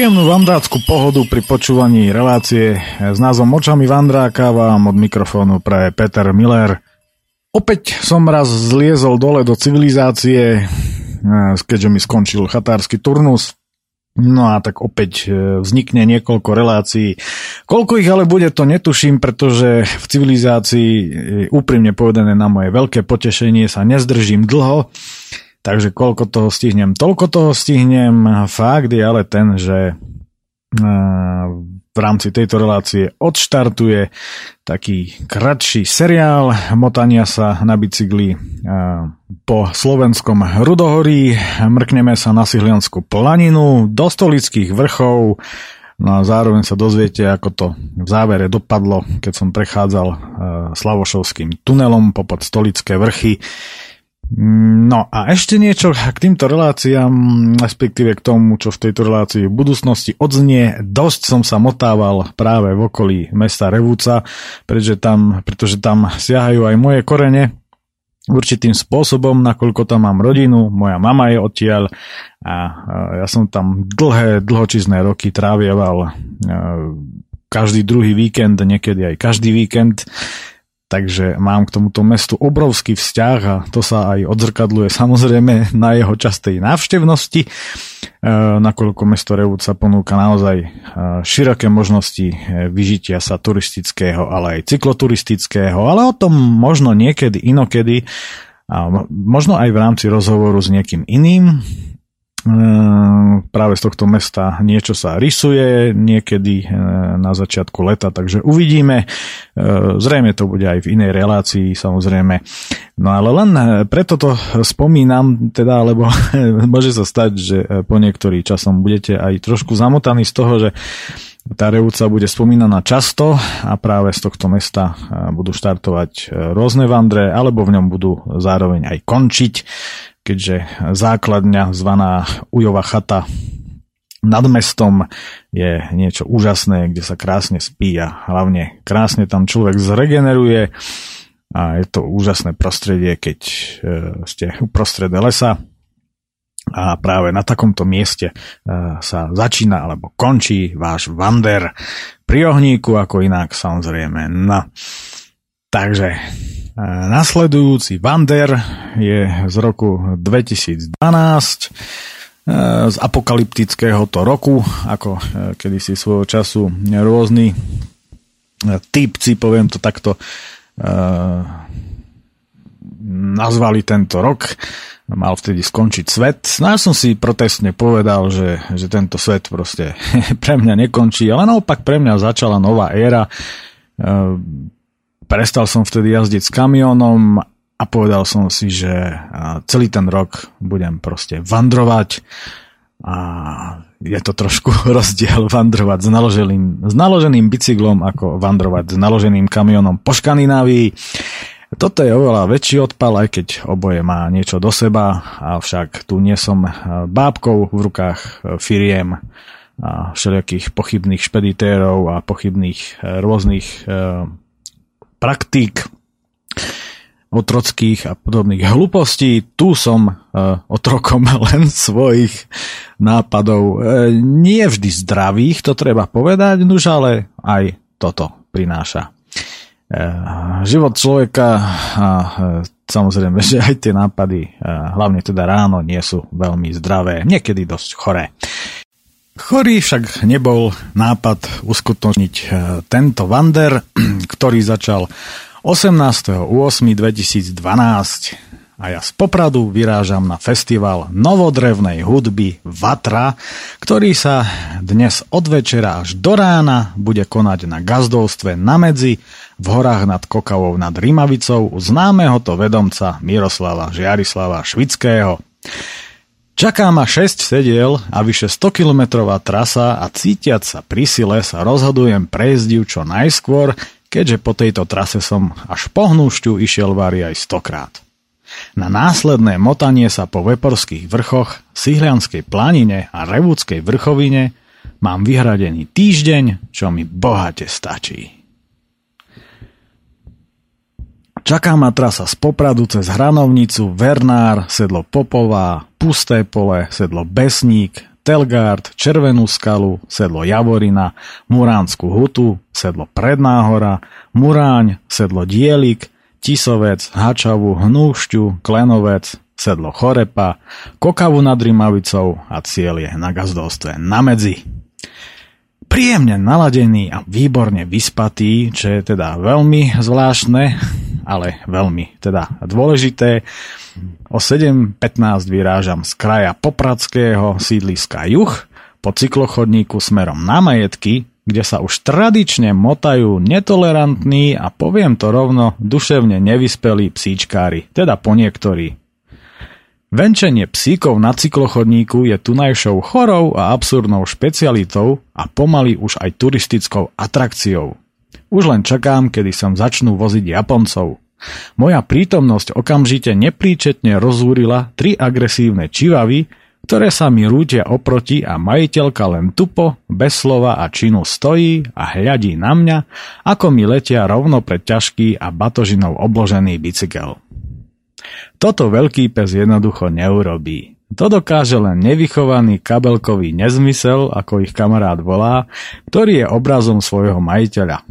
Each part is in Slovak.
Príjemnú vandrácku pohodu pri počúvaní relácie s názvom Očami Vandráka vám od mikrofónu pre Peter Miller. Opäť som raz zliezol dole do civilizácie, keďže mi skončil chatársky turnus. No a tak opäť e, vznikne niekoľko relácií. Koľko ich ale bude, to netuším, pretože v civilizácii, e, úprimne povedané na moje veľké potešenie, sa nezdržím dlho. Takže koľko toho stihnem, toľko toho stihnem. Fakt je ale ten, že v rámci tejto relácie odštartuje taký kratší seriál motania sa na bicykli po slovenskom Rudohorí. Mrkneme sa na Sihlianskú planinu, do stolických vrchov, No a zároveň sa dozviete, ako to v závere dopadlo, keď som prechádzal Slavošovským tunelom popod stolické vrchy. No a ešte niečo k týmto reláciám, respektíve k tomu, čo v tejto relácii v budúcnosti odznie. Dosť som sa motával práve v okolí mesta Revúca, pretože tam, pretože tam siahajú aj moje korene určitým spôsobom, nakoľko tam mám rodinu, moja mama je odtiaľ a ja som tam dlhé, dlhočizné roky trávieval každý druhý víkend, niekedy aj každý víkend Takže mám k tomuto mestu obrovský vzťah a to sa aj odzrkadluje samozrejme na jeho častej návštevnosti, e, nakoľko mesto Revúca ponúka naozaj e, široké možnosti e, vyžitia sa turistického, ale aj cykloturistického, ale o tom možno niekedy, inokedy, a možno aj v rámci rozhovoru s niekým iným. Ehm, práve z tohto mesta niečo sa rysuje niekedy ehm, na začiatku leta, takže uvidíme. Ehm, zrejme to bude aj v inej relácii, samozrejme. No ale len preto to spomínam, teda, lebo môže sa stať, že po niektorý časom budete aj trošku zamotaní z toho, že tá Revúca bude spomínaná často a práve z tohto mesta budú štartovať rôzne vandre, alebo v ňom budú zároveň aj končiť keďže základňa zvaná Ujova chata nad mestom je niečo úžasné, kde sa krásne spí a hlavne krásne tam človek zregeneruje a je to úžasné prostredie, keď e, ste uprostred lesa a práve na takomto mieste e, sa začína alebo končí váš vander pri ohníku, ako inak samozrejme. No. Takže Nasledujúci Vander je z roku 2012 z apokalyptického to roku, ako e, kedysi svojho času rôzni e, typci, poviem to takto, e, nazvali tento rok. Mal vtedy skončiť svet. No ja som si protestne povedal, že, že tento svet proste pre mňa nekončí, ale naopak pre mňa začala nová éra prestal som vtedy jazdiť s kamionom a povedal som si, že celý ten rok budem proste vandrovať a je to trošku rozdiel vandrovať s naloženým, s naloženým bicyklom ako vandrovať s naloženým kamionom po Škandinávii. Toto je oveľa väčší odpal, aj keď oboje má niečo do seba, avšak tu nie som bábkou v rukách firiem a všelijakých pochybných špeditérov a pochybných rôznych praktík otrockých a podobných hlupostí. Tu som uh, otrokom len svojich nápadov. Uh, nie vždy zdravých, to treba povedať, nuž ale aj toto prináša. Uh, život človeka a uh, samozrejme, že aj tie nápady, uh, hlavne teda ráno, nie sú veľmi zdravé, niekedy dosť choré. Chorý však nebol nápad uskutočniť e, tento vander, ktorý začal 18.8.2012 a ja z Popradu vyrážam na festival novodrevnej hudby Vatra, ktorý sa dnes od večera až do rána bude konať na gazdovstve na medzi v horách nad Kokavou nad Rimavicou u známeho to vedomca Miroslava Žiarislava Švického. Čaká ma 6 sediel a vyše 100-kilometrová trasa a cítiať sa pri sile sa rozhodujem prejsť ju čo najskôr, keďže po tejto trase som až po hnúšťu išiel vari aj stokrát. Na následné motanie sa po Veporských vrchoch, Sihlianskej planine a Revúckej vrchovine mám vyhradený týždeň, čo mi bohate stačí. Čaká ma trasa z Popradu cez Hranovnicu, Vernár, sedlo Popová, Pusté pole, sedlo Besník, Stelgard, Červenú skalu, sedlo Javorina, Muránsku hutu, sedlo Prednáhora, Muráň, sedlo Dielik, Tisovec, Hačavu, Hnúšťu, Klenovec, sedlo Chorepa, Kokavu nad Rimavicou a cieľ je na gazdolstve na medzi. Príjemne naladený a výborne vyspatý, čo je teda veľmi zvláštne, ale veľmi teda dôležité. O 7.15 vyrážam z kraja Popradského sídliska Juh po cyklochodníku smerom na majetky, kde sa už tradične motajú netolerantní a poviem to rovno, duševne nevyspelí psíčkári, teda po niektorí. Venčenie psíkov na cyklochodníku je tunajšou chorou a absurdnou špecialitou a pomaly už aj turistickou atrakciou. Už len čakám, kedy som začnú voziť Japoncov. Moja prítomnosť okamžite nepríčetne rozúrila tri agresívne čivavy, ktoré sa mi rútia oproti a majiteľka len tupo, bez slova a činu stojí a hľadí na mňa, ako mi letia rovno pred ťažký a batožinou obložený bicykel. Toto veľký pes jednoducho neurobí. To dokáže len nevychovaný kabelkový nezmysel, ako ich kamarát volá, ktorý je obrazom svojho majiteľa.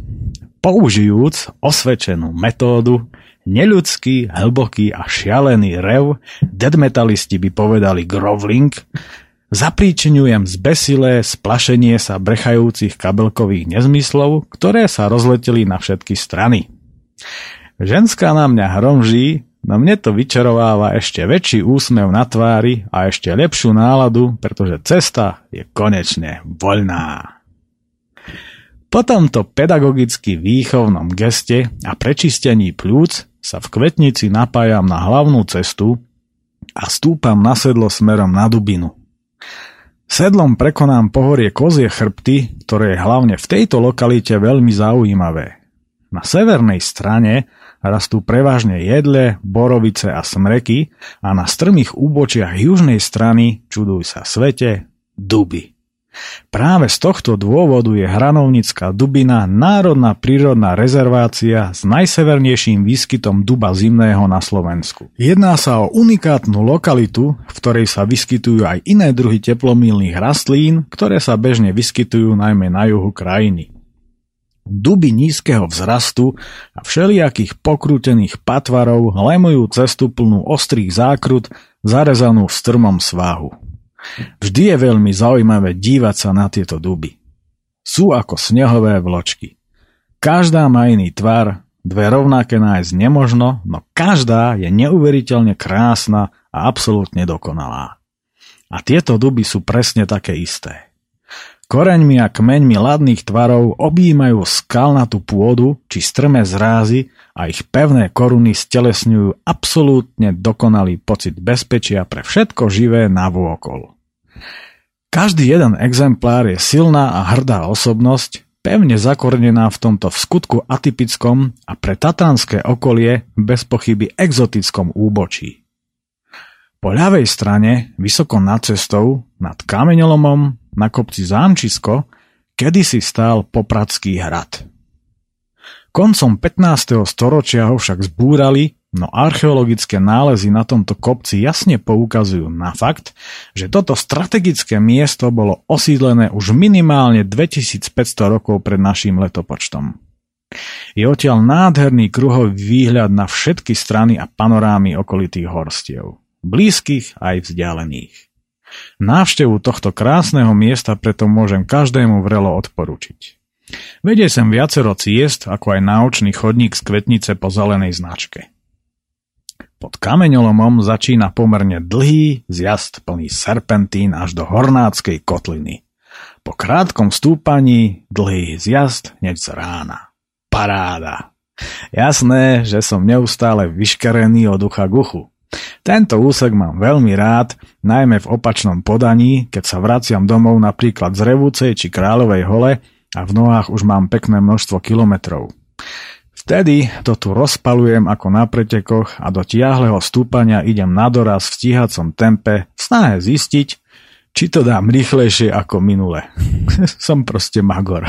Použijúc osvedčenú metódu, neľudský, hlboký a šialený rev, deadmetalisti by povedali grovling, zapríčiňujem zbesilé splašenie sa brechajúcich kabelkových nezmyslov, ktoré sa rozleteli na všetky strany. Ženská na mňa hromží, No mne to vyčarováva ešte väčší úsmev na tvári a ešte lepšiu náladu, pretože cesta je konečne voľná. Po tomto pedagogicky výchovnom geste a prečistení plúc sa v kvetnici napájam na hlavnú cestu a stúpam na sedlo smerom na Dubinu. Sedlom prekonám pohorie Kozie chrbty, ktoré je hlavne v tejto lokalite veľmi zaujímavé. Na severnej strane rastú prevažne jedle, borovice a smreky a na strmých úbočiach južnej strany, čuduj sa svete, duby. Práve z tohto dôvodu je Hranovnická dubina národná prírodná rezervácia s najsevernejším výskytom duba zimného na Slovensku. Jedná sa o unikátnu lokalitu, v ktorej sa vyskytujú aj iné druhy teplomilných rastlín, ktoré sa bežne vyskytujú najmä na juhu krajiny duby nízkeho vzrastu a všelijakých pokrútených patvarov lemujú cestu plnú ostrých zákrut, zarezanú v strmom svahu. Vždy je veľmi zaujímavé dívať sa na tieto duby. Sú ako snehové vločky. Každá má iný tvar, dve rovnaké nájsť nemožno, no každá je neuveriteľne krásna a absolútne dokonalá. A tieto duby sú presne také isté. Koreňmi a kmeňmi ladných tvarov objímajú skalnatú pôdu či strmé zrázy a ich pevné koruny stelesňujú absolútne dokonalý pocit bezpečia pre všetko živé navôkol. Každý jeden exemplár je silná a hrdá osobnosť, pevne zakornená v tomto v skutku atypickom a pre tatranské okolie bez pochyby exotickom úbočí. Po ľavej strane, vysoko nad cestou, nad kameňolomom, na kopci Zámčisko, kedysi stál Popradský hrad. Koncom 15. storočia ho však zbúrali, no archeologické nálezy na tomto kopci jasne poukazujú na fakt, že toto strategické miesto bolo osídlené už minimálne 2500 rokov pred naším letopočtom. Je odtiaľ nádherný kruhový výhľad na všetky strany a panorámy okolitých horstiev blízkych aj vzdialených. Návštevu tohto krásneho miesta preto môžem každému vrelo odporučiť. Vedie sem viacero ciest, ako aj náučný chodník z kvetnice po zelenej značke. Pod kameňolomom začína pomerne dlhý zjazd plný serpentín až do hornáckej kotliny. Po krátkom stúpaní dlhý zjazd hneď z rána. Paráda! Jasné, že som neustále vyškerený od ucha k uchu. Tento úsek mám veľmi rád, najmä v opačnom podaní, keď sa vraciam domov napríklad z Revúcej či Kráľovej hole a v nohách už mám pekné množstvo kilometrov. Vtedy to tu rozpalujem ako na pretekoch a do tiahleho stúpania idem na doraz v stíhacom tempe v snahe zistiť, či to dám rýchlejšie ako minule. Som proste magor.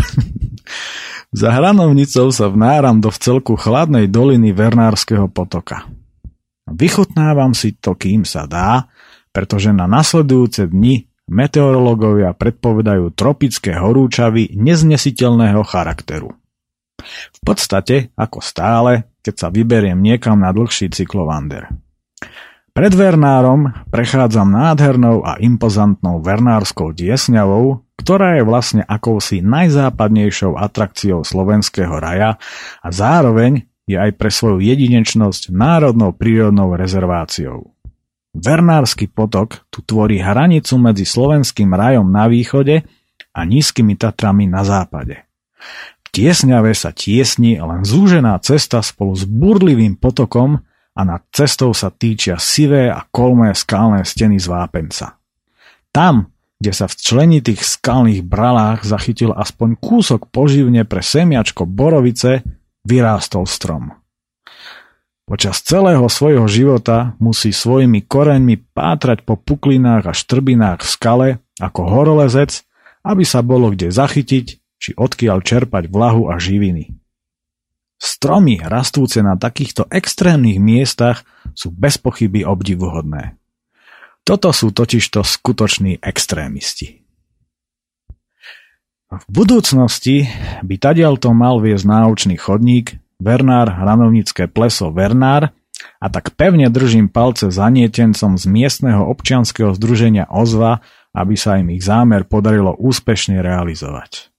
Za hranovnicou sa vnáram do vcelku chladnej doliny Vernárskeho potoka. Vychutnávam si to, kým sa dá, pretože na nasledujúce dni meteorológovia predpovedajú tropické horúčavy neznesiteľného charakteru. V podstate, ako stále, keď sa vyberiem niekam na dlhší cyklovander. Pred Vernárom prechádzam nádhernou a impozantnou Vernárskou diesňavou, ktorá je vlastne akousi najzápadnejšou atrakciou slovenského raja a zároveň je aj pre svoju jedinečnosť národnou prírodnou rezerváciou. Vernársky potok tu tvorí hranicu medzi slovenským rajom na východe a nízkymi Tatrami na západe. V tiesňave sa tiesni len zúžená cesta spolu s burlivým potokom a nad cestou sa týčia sivé a kolmé skalné steny z vápenca. Tam, kde sa v členitých skalných bralách zachytil aspoň kúsok poživne pre semiačko borovice, vyrástol strom. Počas celého svojho života musí svojimi koreňmi pátrať po puklinách a štrbinách v skale ako horolezec, aby sa bolo kde zachytiť či odkiaľ čerpať vlahu a živiny. Stromy rastúce na takýchto extrémnych miestach sú bez pochyby obdivuhodné. Toto sú totižto skutoční extrémisti. V budúcnosti by tadiaľto mal viesť náučný chodník Vernár Hranovnické pleso Vernár a tak pevne držím palce zanietencom z miestneho občianskeho združenia Ozva, aby sa im ich zámer podarilo úspešne realizovať.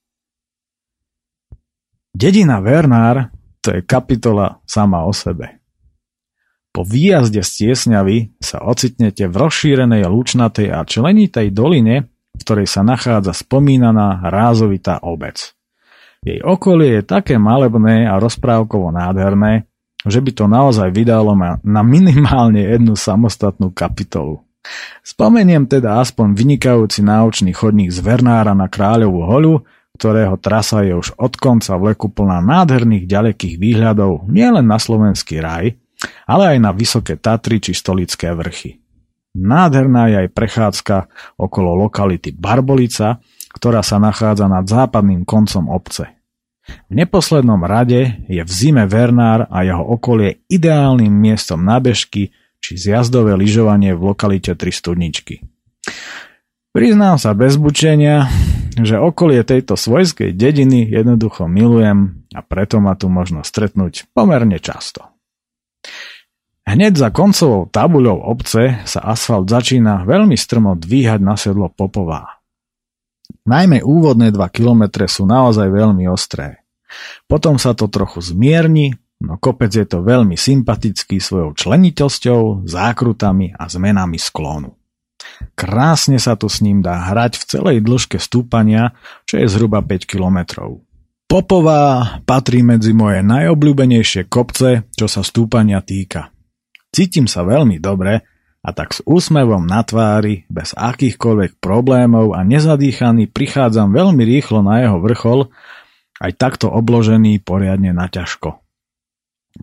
Dedina Vernár to je kapitola sama o sebe. Po výjazde z Tiesňavy sa ocitnete v rozšírenej lučnatej a členitej doline, v ktorej sa nachádza spomínaná rázovitá obec. Jej okolie je také malebné a rozprávkovo nádherné, že by to naozaj vydalo na minimálne jednu samostatnú kapitolu. Spomeniem teda aspoň vynikajúci náučný chodník z Vernára na Kráľovú holu, ktorého trasa je už od konca vleku plná nádherných ďalekých výhľadov nielen na slovenský raj, ale aj na vysoké Tatry či stolické vrchy. Nádherná je aj prechádzka okolo lokality Barbolica, ktorá sa nachádza nad západným koncom obce. V neposlednom rade je v zime Vernár a jeho okolie ideálnym miestom na bežky či zjazdové lyžovanie v lokalite Tri studničky. Priznám sa bez bučenia, že okolie tejto svojskej dediny jednoducho milujem a preto ma tu možno stretnúť pomerne často. Hneď za koncovou tabuľou obce sa asfalt začína veľmi strmo dvíhať na sedlo Popová. Najmä úvodné 2 kilometre sú naozaj veľmi ostré. Potom sa to trochu zmierni, no kopec je to veľmi sympatický svojou členiteľsťou, zákrutami a zmenami sklonu. Krásne sa tu s ním dá hrať v celej dĺžke stúpania, čo je zhruba 5 kilometrov. Popová patrí medzi moje najobľúbenejšie kopce, čo sa stúpania týka. Cítim sa veľmi dobre a tak s úsmevom na tvári, bez akýchkoľvek problémov a nezadýchaný prichádzam veľmi rýchlo na jeho vrchol, aj takto obložený poriadne naťažko.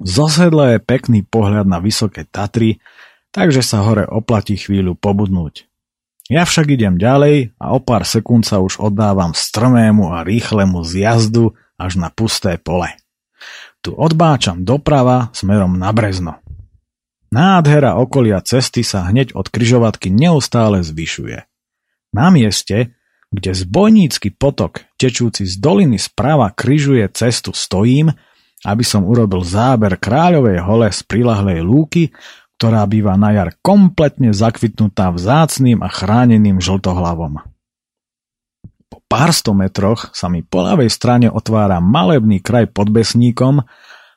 Zosedle je pekný pohľad na vysoké Tatry, takže sa hore oplatí chvíľu pobudnúť. Ja však idem ďalej a o pár sekúnd sa už oddávam strmému a rýchlemu zjazdu až na pusté pole. Tu odbáčam doprava smerom na Brezno. Nádhera okolia cesty sa hneď od kryžovatky neustále zvyšuje. Na mieste, kde zbojnícky potok, tečúci z doliny sprava kryžuje cestu, stojím, aby som urobil záber kráľovej hole z prilahlej lúky, ktorá býva na jar kompletne zakvitnutá vzácným a chráneným žltohlavom. Po pár sto metroch sa mi po ľavej strane otvára malebný kraj pod besníkom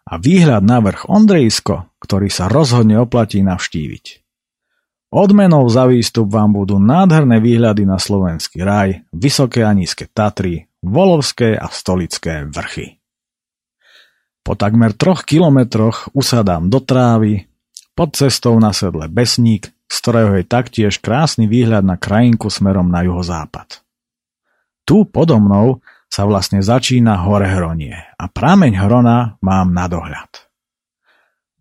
a výhľad na vrch Ondrejsko, ktorý sa rozhodne oplatí navštíviť. Odmenou za výstup vám budú nádherné výhľady na slovenský raj, vysoké a nízke Tatry, Volovské a Stolické vrchy. Po takmer troch kilometroch usadám do trávy, pod cestou na sedle Besník, z ktorého je taktiež krásny výhľad na krajinku smerom na juhozápad. Tu podo mnou sa vlastne začína hore Hronie a prameň Hrona mám na dohľad.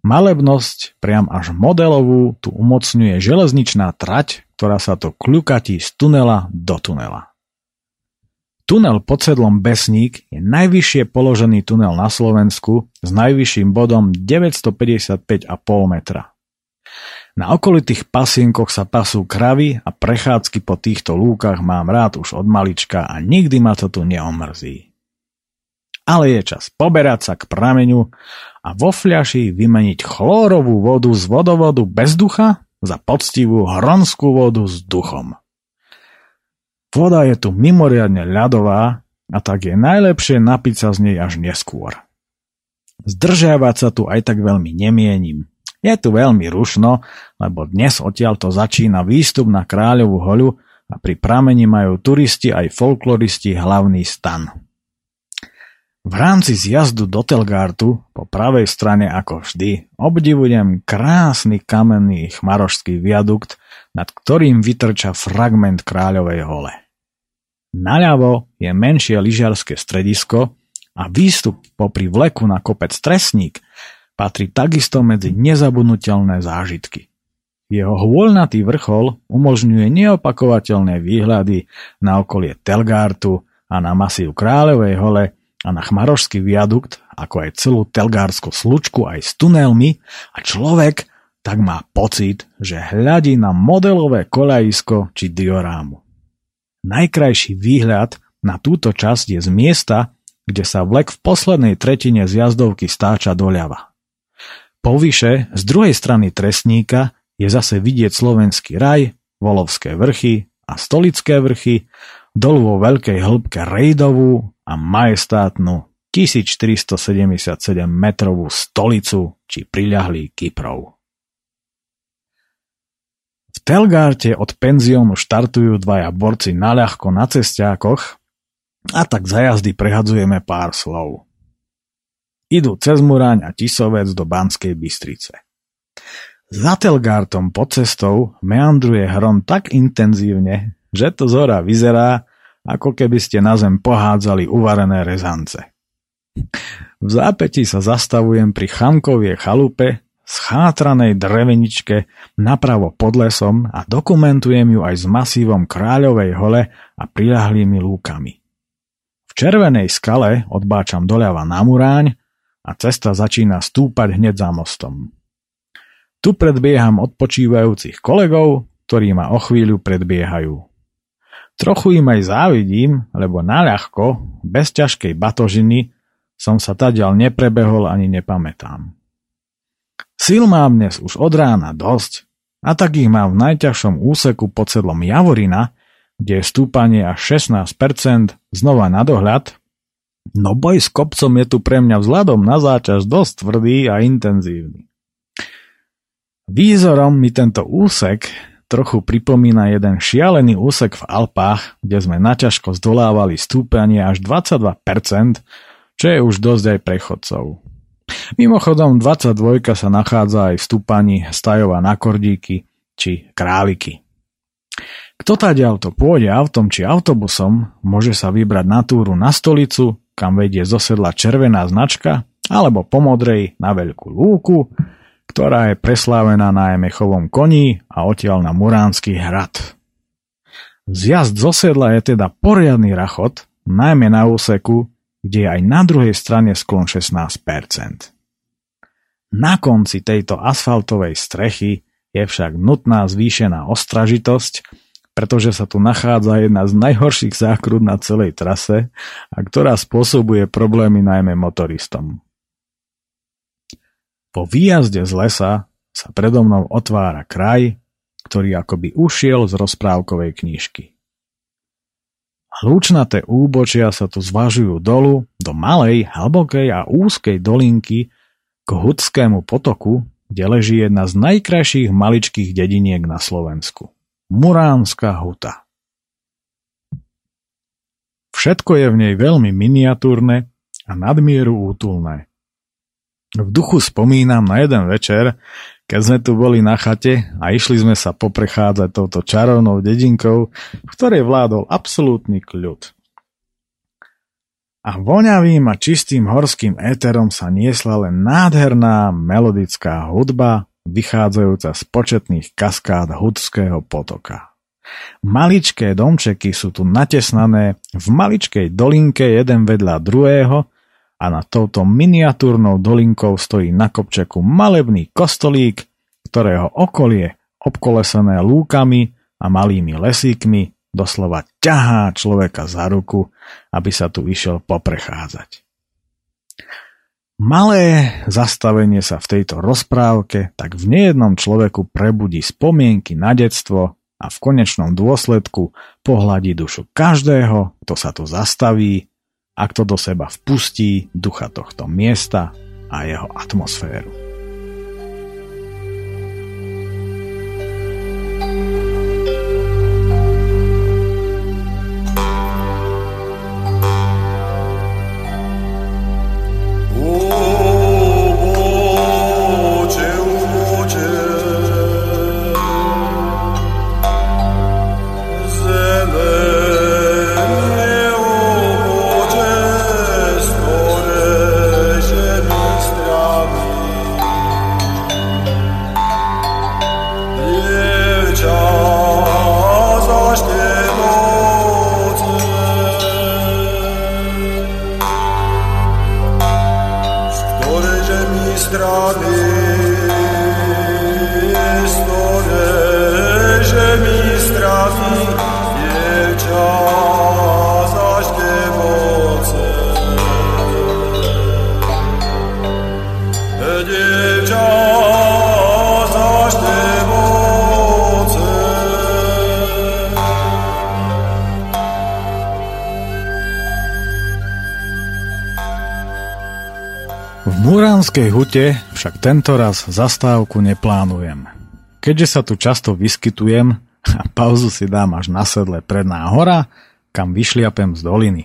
Malebnosť priam až modelovú tu umocňuje železničná trať, ktorá sa to kľukatí z tunela do tunela. Tunel pod sedlom Besník je najvyššie položený tunel na Slovensku s najvyšším bodom 955,5 metra. Na okolitých pasienkoch sa pasú kravy a prechádzky po týchto lúkach mám rád už od malička a nikdy ma to tu neomrzí. Ale je čas poberať sa k prameňu a vo fľaši vymeniť chlórovú vodu z vodovodu bez ducha za poctivú hronskú vodu s duchom. Voda je tu mimoriadne ľadová a tak je najlepšie napiť sa z nej až neskôr. Zdržiavať sa tu aj tak veľmi nemienim. Je tu veľmi rušno, lebo dnes odtiaľ to začína výstup na Kráľovú hoľu a pri prameni majú turisti aj folkloristi hlavný stan. V rámci zjazdu do Telgartu po pravej strane ako vždy obdivujem krásny kamenný chmarošský viadukt, nad ktorým vytrča fragment Kráľovej hole. Naľavo je menšie lyžiarske stredisko a výstup popri vleku na kopec Tresník patrí takisto medzi nezabudnutelné zážitky. Jeho hôľnatý vrchol umožňuje neopakovateľné výhľady na okolie Telgártu a na masív Kráľovej hole a na Chmarošský viadukt, ako aj celú Telgárskú slučku aj s tunelmi a človek tak má pocit, že hľadí na modelové koľajisko či diorámu. Najkrajší výhľad na túto časť je z miesta, kde sa vlek v poslednej tretine zjazdovky stáča doľava. Povyše, z druhej strany trestníka, je zase vidieť slovenský raj, volovské vrchy a stolické vrchy, dolu vo veľkej hĺbke rejdovú a majestátnu 1477 metrovú stolicu či priľahlý Kyprov. V Telgárte od penziónu štartujú dvaja borci naľahko na cestiákoch a tak za jazdy prehadzujeme pár slov. Idú cez Muraň a Tisovec do Banskej Bystrice. Za Telgártom pod cestou meandruje hrom tak intenzívne, že to zora vyzerá, ako keby ste na zem pohádzali uvarené rezance. V zápäti sa zastavujem pri Chamkovie chalupe, schátranej dreveničke napravo pod lesom a dokumentujem ju aj s masívom Kráľovej hole a prilahlými lúkami. V červenej skale odbáčam doľava na Muráň a cesta začína stúpať hneď za mostom. Tu predbieham odpočívajúcich kolegov, ktorí ma o chvíľu predbiehajú. Trochu im aj závidím, lebo naľahko, bez ťažkej batožiny, som sa tadiaľ neprebehol ani nepamätám. Sil mám dnes už od rána dosť, a tak ich mám v najťažšom úseku pod sedlom Javorina, kde je stúpanie až 16% znova na dohľad No boj s kopcom je tu pre mňa vzhľadom na záťaž dosť tvrdý a intenzívny. Výzorom mi tento úsek trochu pripomína jeden šialený úsek v Alpách, kde sme naťažko zdolávali stúpanie až 22%, čo je už dosť aj prechodcov. Mimochodom 22 sa nachádza aj v stúpaní Stajova na Kordíky či Králiky. Kto ďal to pôjde autom či autobusom, môže sa vybrať na túru na stolicu kam vedie zo červená značka, alebo po modrej na veľkú lúku, ktorá je preslávená na Emechovom koni a odtiaľ na Muránsky hrad. Zjazd zo sedla je teda poriadny rachot, najmä na úseku, kde je aj na druhej strane sklon 16%. Na konci tejto asfaltovej strechy je však nutná zvýšená ostražitosť pretože sa tu nachádza jedna z najhorších zákrut na celej trase a ktorá spôsobuje problémy najmä motoristom. Po výjazde z lesa sa predo mnou otvára kraj, ktorý akoby ušiel z rozprávkovej knižky. Hlučnaté úbočia sa tu zvažujú dolu do malej, hlbokej a úzkej dolinky k Hudskému potoku, kde leží jedna z najkrajších maličkých dediniek na Slovensku. Muránska huta. Všetko je v nej veľmi miniatúrne a nadmieru útulné. V duchu spomínam na jeden večer, keď sme tu boli na chate a išli sme sa poprechádzať touto čarovnou dedinkou, v ktorej vládol absolútny kľud. A voňavým a čistým horským éterom sa niesla len nádherná melodická hudba vychádzajúca z početných kaskád Hudského potoka. Maličké domčeky sú tu natesnané v maličkej dolinke jeden vedľa druhého a nad touto miniatúrnou dolinkou stojí na kopčeku malebný kostolík, ktorého okolie, obkolesené lúkami a malými lesíkmi, doslova ťahá človeka za ruku, aby sa tu išiel poprechádzať. Malé zastavenie sa v tejto rozprávke tak v nejednom človeku prebudí spomienky na detstvo a v konečnom dôsledku pohľadí dušu každého, kto sa tu zastaví a kto do seba vpustí ducha tohto miesta a jeho atmosféru. Muránskej hute však tento raz zastávku neplánujem. Keďže sa tu často vyskytujem a pauzu si dám až na sedle predná hora, kam vyšliapem z doliny.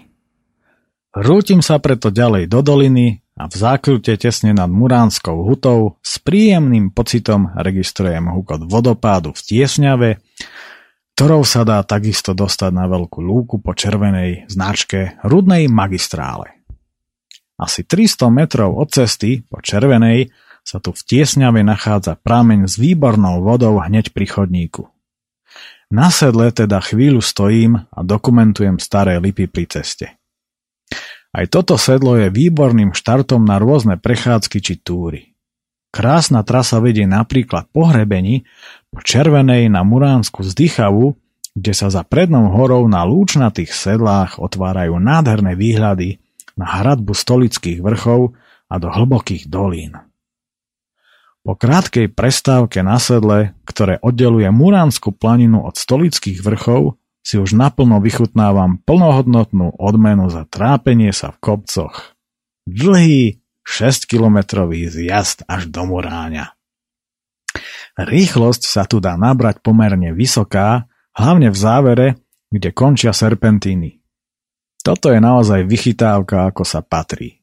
Rútim sa preto ďalej do doliny a v zákrute tesne nad Muránskou hutou s príjemným pocitom registrujem hukot vodopádu v Tiesňave, ktorou sa dá takisto dostať na veľkú lúku po červenej značke Rudnej magistrále. Asi 300 metrov od cesty, po Červenej, sa tu v Tiesňave nachádza prameň s výbornou vodou hneď pri chodníku. Na sedle teda chvíľu stojím a dokumentujem staré lipy pri ceste. Aj toto sedlo je výborným štartom na rôzne prechádzky či túry. Krásna trasa vedie napríklad po hrebení po Červenej na Muránsku zdychavu, kde sa za prednou horou na lúčnatých sedlách otvárajú nádherné výhľady na hradbu stolických vrchov a do hlbokých dolín. Po krátkej prestávke na sedle, ktoré oddeluje Muránsku planinu od stolických vrchov, si už naplno vychutnávam plnohodnotnú odmenu za trápenie sa v kopcoch. Dlhý 6-kilometrový zjazd až do Muráňa. Rýchlosť sa tu dá nabrať pomerne vysoká, hlavne v závere, kde končia serpentíny. Toto je naozaj vychytávka, ako sa patrí.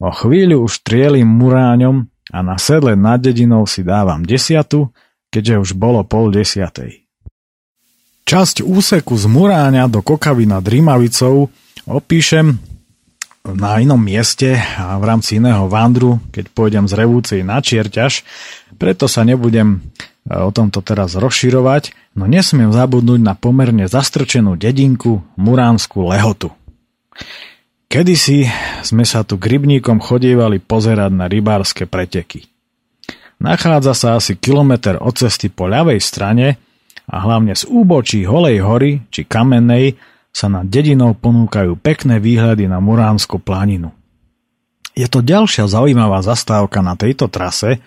O chvíľu už trielim muráňom a na sedle nad dedinou si dávam desiatu, keďže už bolo pol desiatej. Časť úseku z Muráňa do Kokavy nad Rímavicou opíšem na inom mieste a v rámci iného vandru, keď pôjdem z Revúcej na Čierťaž, preto sa nebudem o tomto teraz rozširovať, no nesmiem zabudnúť na pomerne zastrčenú dedinku Muránsku Lehotu. Kedysi sme sa tu k rybníkom chodievali pozerať na rybárske preteky. Nachádza sa asi kilometr od cesty po ľavej strane a hlavne z úbočí Holej hory či Kamennej sa nad dedinou ponúkajú pekné výhľady na Muránsku planinu. Je to ďalšia zaujímavá zastávka na tejto trase,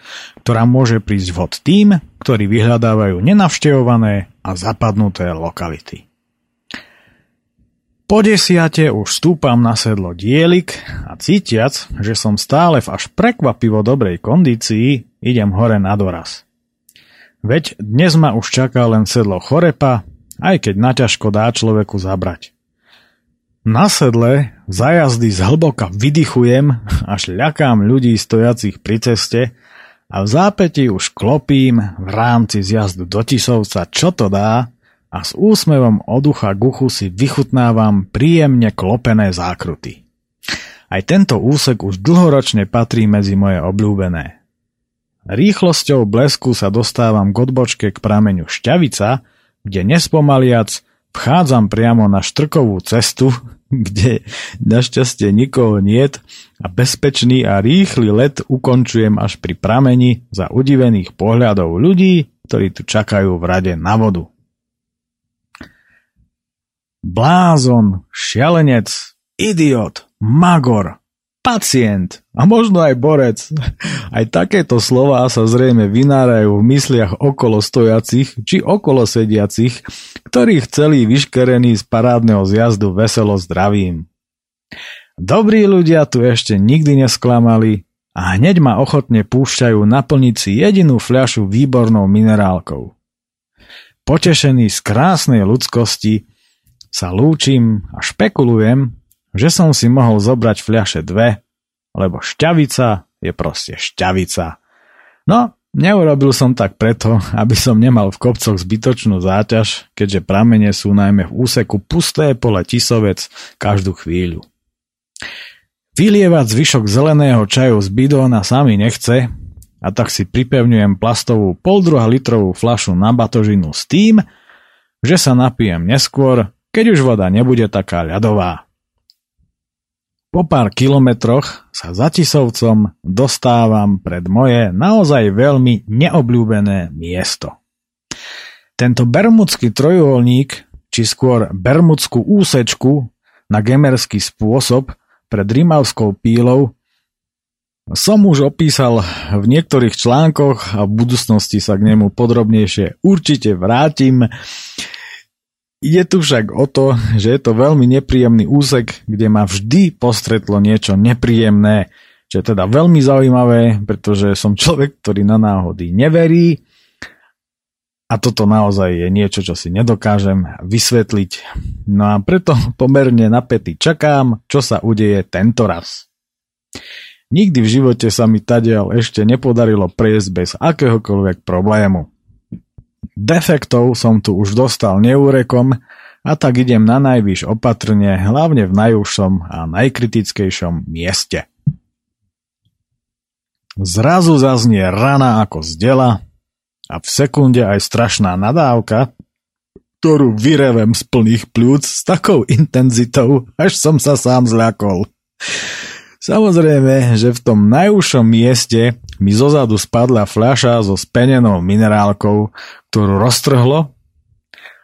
ktorá môže prísť vhod tým, ktorí vyhľadávajú nenavštevované a zapadnuté lokality. Po desiate už stúpam na sedlo dielik a cítiac, že som stále v až prekvapivo dobrej kondícii, idem hore na doraz. Veď dnes ma už čaká len sedlo chorepa, aj keď naťažko dá človeku zabrať. Na sedle za jazdy zhlboka vydychujem, až ľakám ľudí stojacich pri ceste a v zápäti už klopím v rámci zjazdu do Tisovca, čo to dá a s úsmevom od ucha k uchu si vychutnávam príjemne klopené zákruty. Aj tento úsek už dlhoročne patrí medzi moje obľúbené. Rýchlosťou blesku sa dostávam k odbočke k prameňu Šťavica, kde nespomaliac Vchádzam priamo na štrkovú cestu, kde našťastie nikoho niet a bezpečný a rýchly let ukončujem až pri prameni za udivených pohľadov ľudí, ktorí tu čakajú v rade na vodu. Blázon, šialenec, idiot, magor, pacient a možno aj borec. Aj takéto slová sa zrejme vynárajú v mysliach okolo stojacich či okolo sediacich, ktorých celý vyškerený z parádneho zjazdu veselo zdravím. Dobrí ľudia tu ešte nikdy nesklamali a hneď ma ochotne púšťajú naplniť si jedinú fľašu výbornou minerálkou. Potešený z krásnej ľudskosti sa lúčim a špekulujem, že som si mohol zobrať fľaše dve, lebo šťavica je proste šťavica. No, neurobil som tak preto, aby som nemal v kopcoch zbytočnú záťaž, keďže pramene sú najmä v úseku pusté pole Tisovec každú chvíľu. Vylievať zvyšok zeleného čaju z bidóna sami nechce a tak si pripevňujem plastovú poldruha litrovú flašu na batožinu s tým, že sa napijem neskôr, keď už voda nebude taká ľadová. Po pár kilometroch sa za Tisovcom dostávam pred moje naozaj veľmi neobľúbené miesto. Tento bermudský trojuholník, či skôr bermudskú úsečku na gemerský spôsob pred Rimavskou pílou som už opísal v niektorých článkoch a v budúcnosti sa k nemu podrobnejšie určite vrátim. Ide tu však o to, že je to veľmi nepríjemný úsek, kde ma vždy postretlo niečo nepríjemné, čo je teda veľmi zaujímavé, pretože som človek, ktorý na náhody neverí a toto naozaj je niečo, čo si nedokážem vysvetliť. No a preto pomerne napätý čakám, čo sa udeje tento raz. Nikdy v živote sa mi tadiaľ ešte nepodarilo prejsť bez akéhokoľvek problému. Defektov som tu už dostal neúrekom a tak idem na najvyš opatrne, hlavne v najúžšom a najkritickejšom mieste. Zrazu zaznie rana ako z dela a v sekunde aj strašná nadávka, ktorú vyrevem z plných pľúc s takou intenzitou, až som sa sám zľakol. Samozrejme, že v tom najúžšom mieste mi zozadu spadla fľaša so spenenou minerálkou, ktorú roztrhlo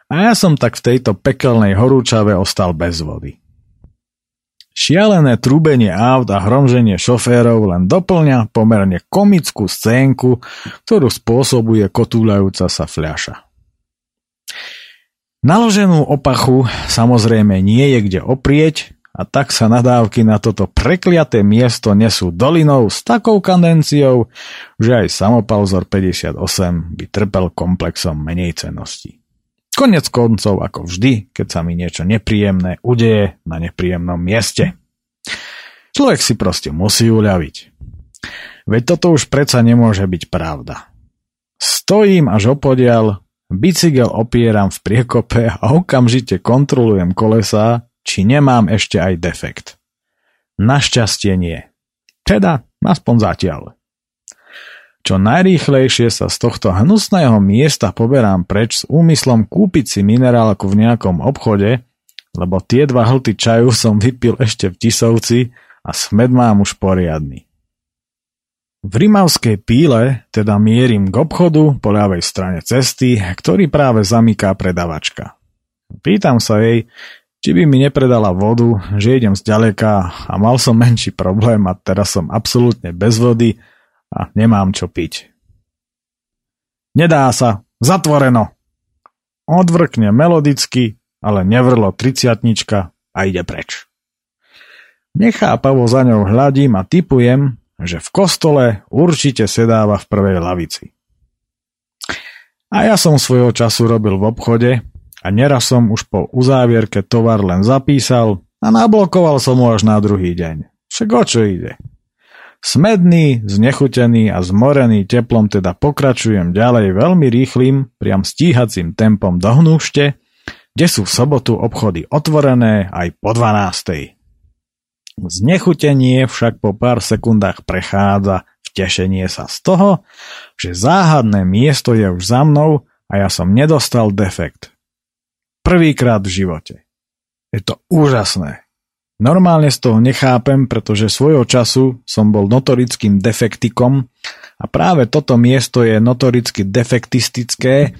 a ja som tak v tejto pekelnej horúčave ostal bez vody. Šialené trúbenie aut a hromženie šoférov len doplňa pomerne komickú scénku, ktorú spôsobuje kotúľajúca sa fľaša. Naloženú opachu samozrejme nie je kde oprieť a tak sa nadávky na toto prekliaté miesto nesú dolinou s takou kandenciou, že aj samopalzor 58 by trpel komplexom menej cenosti. Konec koncov, ako vždy, keď sa mi niečo nepríjemné udeje na nepríjemnom mieste. Človek si proste musí uľaviť. Veď toto už predsa nemôže byť pravda. Stojím až opodial, bicykel opieram v priekope a okamžite kontrolujem kolesa či nemám ešte aj defekt. Našťastie nie. Teda, aspoň zatiaľ. Čo najrýchlejšie sa z tohto hnusného miesta poberám preč s úmyslom kúpiť si minerálku v nejakom obchode, lebo tie dva hlty čaju som vypil ešte v Tisovci a smed mám už poriadny. V Rimavskej píle teda mierim k obchodu po ľavej strane cesty, ktorý práve zamyká predavačka. Pýtam sa jej, či by mi nepredala vodu, že idem zďaleka a mal som menší problém a teraz som absolútne bez vody a nemám čo piť. Nedá sa, zatvoreno. Odvrkne melodicky, ale nevrlo triciatnička a ide preč. Nechápavo za ňou hľadím a typujem, že v kostole určite sedáva v prvej lavici. A ja som svojho času robil v obchode a neraz som už po uzávierke tovar len zapísal a nablokoval som ho až na druhý deň. Však o čo ide? Smedný, znechutený a zmorený teplom teda pokračujem ďalej veľmi rýchlým, priam stíhacím tempom do hnúšte, kde sú v sobotu obchody otvorené aj po 12. Znechutenie však po pár sekundách prechádza v tešenie sa z toho, že záhadné miesto je už za mnou a ja som nedostal defekt. Prvýkrát v živote. Je to úžasné. Normálne z toho nechápem, pretože svojho času som bol notorickým defektikom a práve toto miesto je notoricky defektistické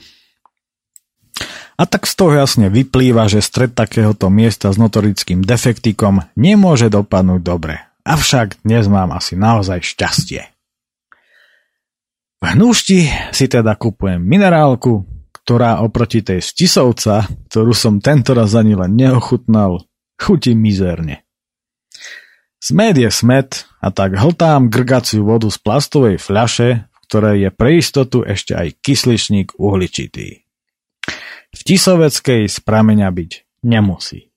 a tak z toho jasne vyplýva, že stred takéhoto miesta s notorickým defektikom nemôže dopadnúť dobre. Avšak dnes mám asi naozaj šťastie. V hnúšti si teda kupujem minerálku, ktorá oproti tej stisovca, ktorú som tentoraz ani len neochutnal, chutí mizerne. Smed je smed a tak hltám grgaciu vodu z plastovej fľaše, v ktorej je pre istotu ešte aj kysličník uhličitý. V tisoveckej sprameňa byť nemusí.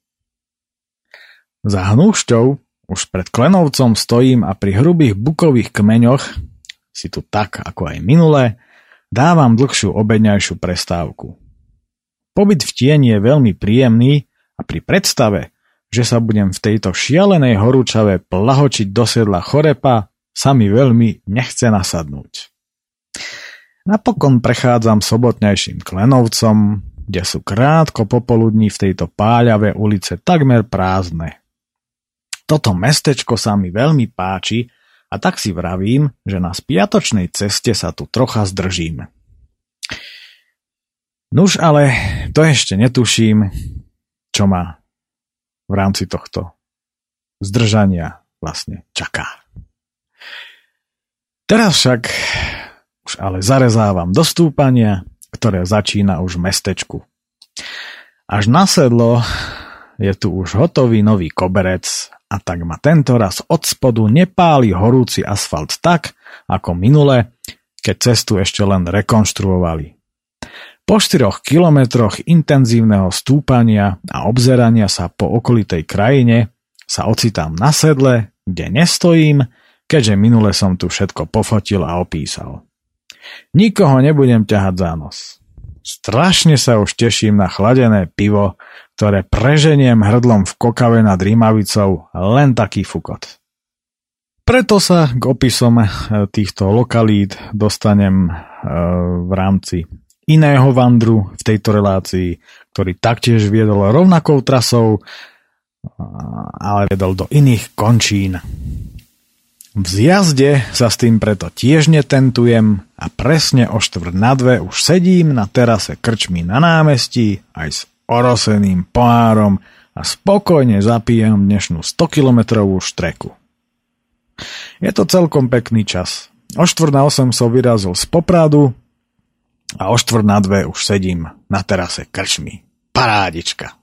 Za hnúšťou už pred Klenovcom stojím a pri hrubých bukových kmeňoch si tu tak ako aj minulé, dávam dlhšiu obedňajšiu prestávku. Pobyt v tieni je veľmi príjemný a pri predstave, že sa budem v tejto šialenej horúčave plahočiť do sedla chorepa, sa mi veľmi nechce nasadnúť. Napokon prechádzam sobotnejším Klenovcom, kde sú krátko popoludní v tejto páľavé ulice takmer prázdne. Toto mestečko sa mi veľmi páči a tak si vravím, že na spiatočnej ceste sa tu trocha zdržím. Nuž ale to ešte netuším, čo ma v rámci tohto zdržania vlastne čaká. Teraz však už ale zarezávam do stúpania, ktoré začína už v mestečku. Až na sedlo je tu už hotový nový koberec a tak ma tento raz od spodu nepáli horúci asfalt tak, ako minule, keď cestu ešte len rekonštruovali. Po 4 kilometroch intenzívneho stúpania a obzerania sa po okolitej krajine sa ocitám na sedle, kde nestojím, keďže minule som tu všetko pofotil a opísal. Nikoho nebudem ťahať za nos. Strašne sa už teším na chladené pivo, ktoré preženiem hrdlom v kokave nad Rímavicou len taký fukot. Preto sa k opisom e, týchto lokalít dostanem e, v rámci iného vandru v tejto relácii, ktorý taktiež viedol rovnakou trasou, ale viedol do iných končín. V zjazde sa s tým preto tiež netentujem a presne o štvrt na dve už sedím na terase krčmy na námestí aj s oroseným pohárom a spokojne zapíjam dnešnú 100-kilometrovú štreku. Je to celkom pekný čas. O štvrt na 8 som vyrazil z Popradu a o štvrt na dve už sedím na terase krčmy. Parádička.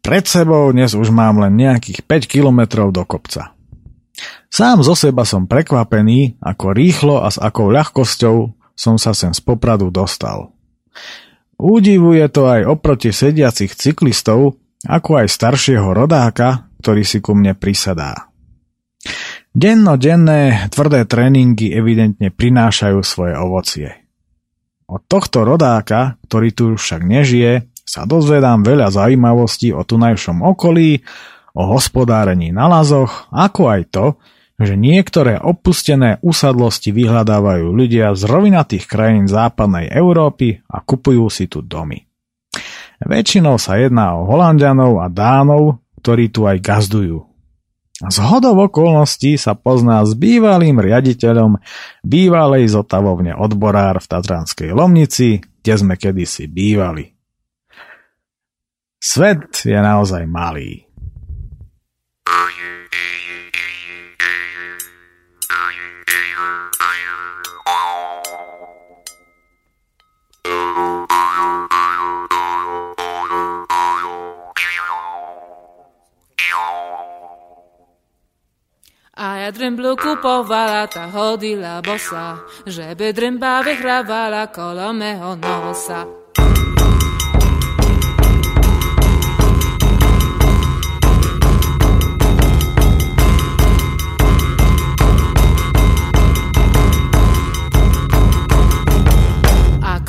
Pred sebou dnes už mám len nejakých 5 kilometrov do kopca. Sám zo seba som prekvapený, ako rýchlo a s akou ľahkosťou som sa sem z Popradu dostal. Udivuje to aj oproti sediacich cyklistov, ako aj staršieho rodáka, ktorý si ku mne prisadá. Denno-denné tvrdé tréningy evidentne prinášajú svoje ovocie. Od tohto rodáka, ktorý tu však nežije, sa dozvedám veľa zaujímavostí o tunajšom okolí, o hospodárení na lazoch, ako aj to, že niektoré opustené usadlosti vyhľadávajú ľudia z rovinatých krajín západnej Európy a kupujú si tu domy. Väčšinou sa jedná o Holandianov a Dánov, ktorí tu aj gazdujú. Z hodov okolností sa pozná s bývalým riaditeľom bývalej zotavovne odborár v Tatranskej Lomnici, kde sme kedysi bývali. Svet je naozaj malý. Dremblu kupovala, ta hodila bosa, żeby dręba wychrawala kolo nosa.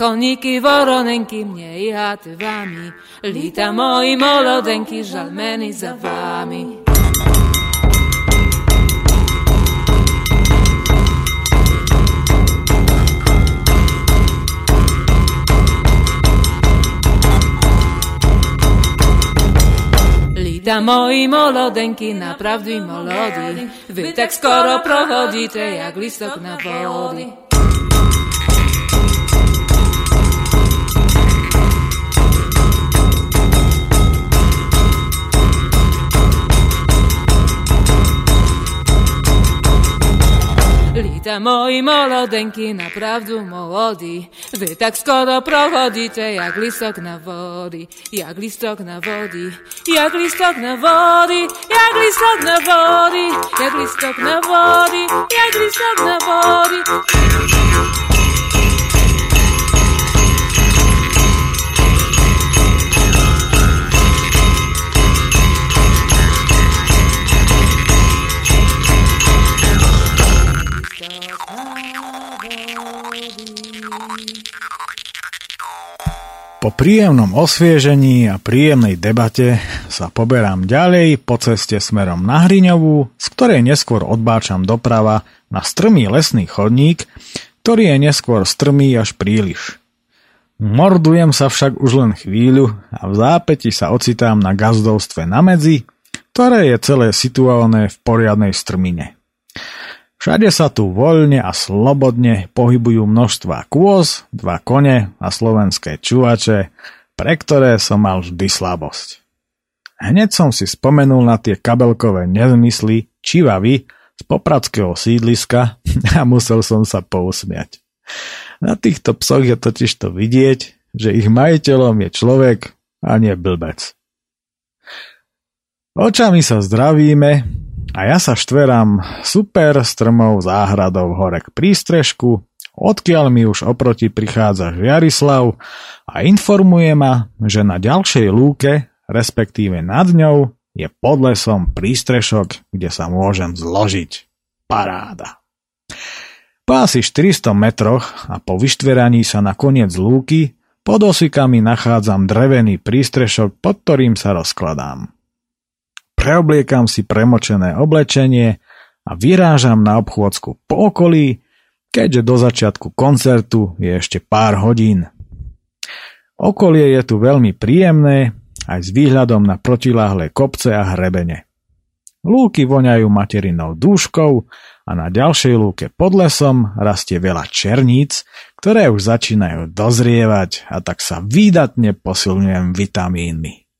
koniki, woronenki, mnie i chaty wami. Lita moi molodenki, żal meni za wami. Lita moji molodenky, naprawdę molody, wy tak skoro prochodzicie jak listok na wody. Lita moi molodenki, naprawdę młodi Wy tak skoro prochodzicie jak listok na wody Jak listok na wody Jak listok na wody Jak listok na wody Jak listok na wody Jak listok na wody Po príjemnom osviežení a príjemnej debate sa poberám ďalej po ceste smerom na Hriňovú, z ktorej neskôr odbáčam doprava na strmý lesný chodník, ktorý je neskôr strmý až príliš. Mordujem sa však už len chvíľu a v zápäti sa ocitám na gazdovstve na medzi, ktoré je celé situované v poriadnej strmine. Všade sa tu voľne a slobodne pohybujú množstva kôz, dva kone a slovenské čuvače, pre ktoré som mal vždy slabosť. Hneď som si spomenul na tie kabelkové nezmysly čivavy z popradského sídliska a musel som sa pousmiať. Na týchto psoch je totiž to vidieť, že ich majiteľom je človek a nie blbec. Očami sa zdravíme a ja sa štverám super strmou záhradou hore k prístrežku, odkiaľ mi už oproti prichádza Žiarislav a informuje ma, že na ďalšej lúke, respektíve nad ňou, je pod lesom prístrešok, kde sa môžem zložiť. Paráda. Po asi 400 metroch a po vyštveraní sa na koniec lúky pod osikami nachádzam drevený prístrešok, pod ktorým sa rozkladám preobliekam si premočené oblečenie a vyrážam na obchôdzku po okolí, keďže do začiatku koncertu je ešte pár hodín. Okolie je tu veľmi príjemné, aj s výhľadom na protiláhle kopce a hrebene. Lúky voňajú materinou dúškou a na ďalšej lúke pod lesom rastie veľa černíc, ktoré už začínajú dozrievať a tak sa výdatne posilňujem vitamínmi.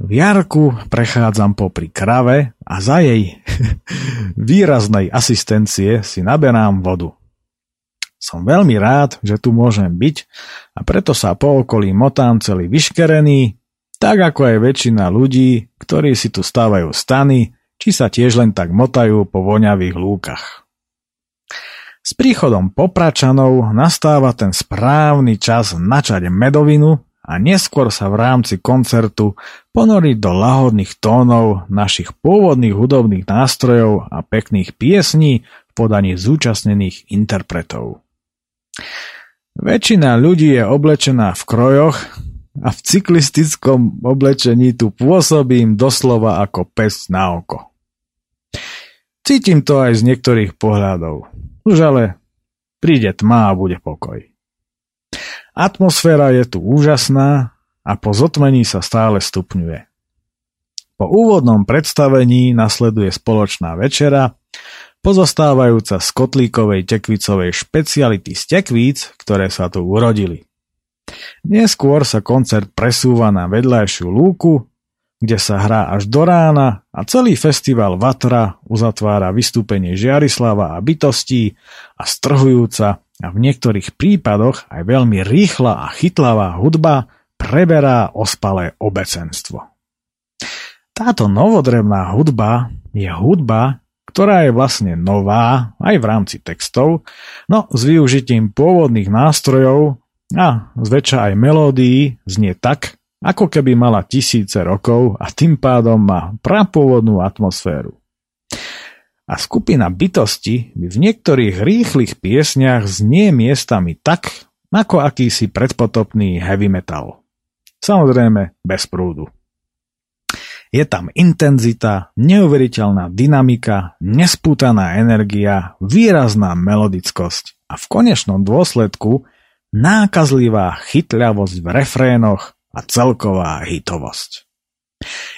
V jarku prechádzam popri krave a za jej výraznej asistencie si naberám vodu. Som veľmi rád, že tu môžem byť a preto sa po okolí motám celý vyškerený, tak ako aj väčšina ľudí, ktorí si tu stávajú stany, či sa tiež len tak motajú po voňavých lúkach. S príchodom popračanov nastáva ten správny čas načať medovinu a neskôr sa v rámci koncertu ponoriť do lahodných tónov našich pôvodných hudobných nástrojov a pekných piesní v podaní zúčastnených interpretov. Väčšina ľudí je oblečená v krojoch a v cyklistickom oblečení tu pôsobím doslova ako pes na oko. Cítim to aj z niektorých pohľadov. Už ale príde tma a bude pokoj. Atmosféra je tu úžasná a po zotmení sa stále stupňuje. Po úvodnom predstavení nasleduje spoločná večera, pozostávajúca z kotlíkovej tekvicovej špeciality z tekvíc, ktoré sa tu urodili. Neskôr sa koncert presúva na vedľajšiu lúku, kde sa hrá až do rána a celý festival Vatra uzatvára vystúpenie Žiarislava a bytostí a strhujúca a v niektorých prípadoch aj veľmi rýchla a chytlavá hudba preberá ospalé obecenstvo. Táto novodrevná hudba je hudba, ktorá je vlastne nová aj v rámci textov, no s využitím pôvodných nástrojov a zväčša aj melódií znie tak, ako keby mala tisíce rokov a tým pádom má prapôvodnú atmosféru a skupina bytosti by v niektorých rýchlych piesniach znie miestami tak, ako akýsi predpotopný heavy metal. Samozrejme bez prúdu. Je tam intenzita, neuveriteľná dynamika, nespútaná energia, výrazná melodickosť a v konečnom dôsledku nákazlivá chytľavosť v refrénoch a celková hitovosť.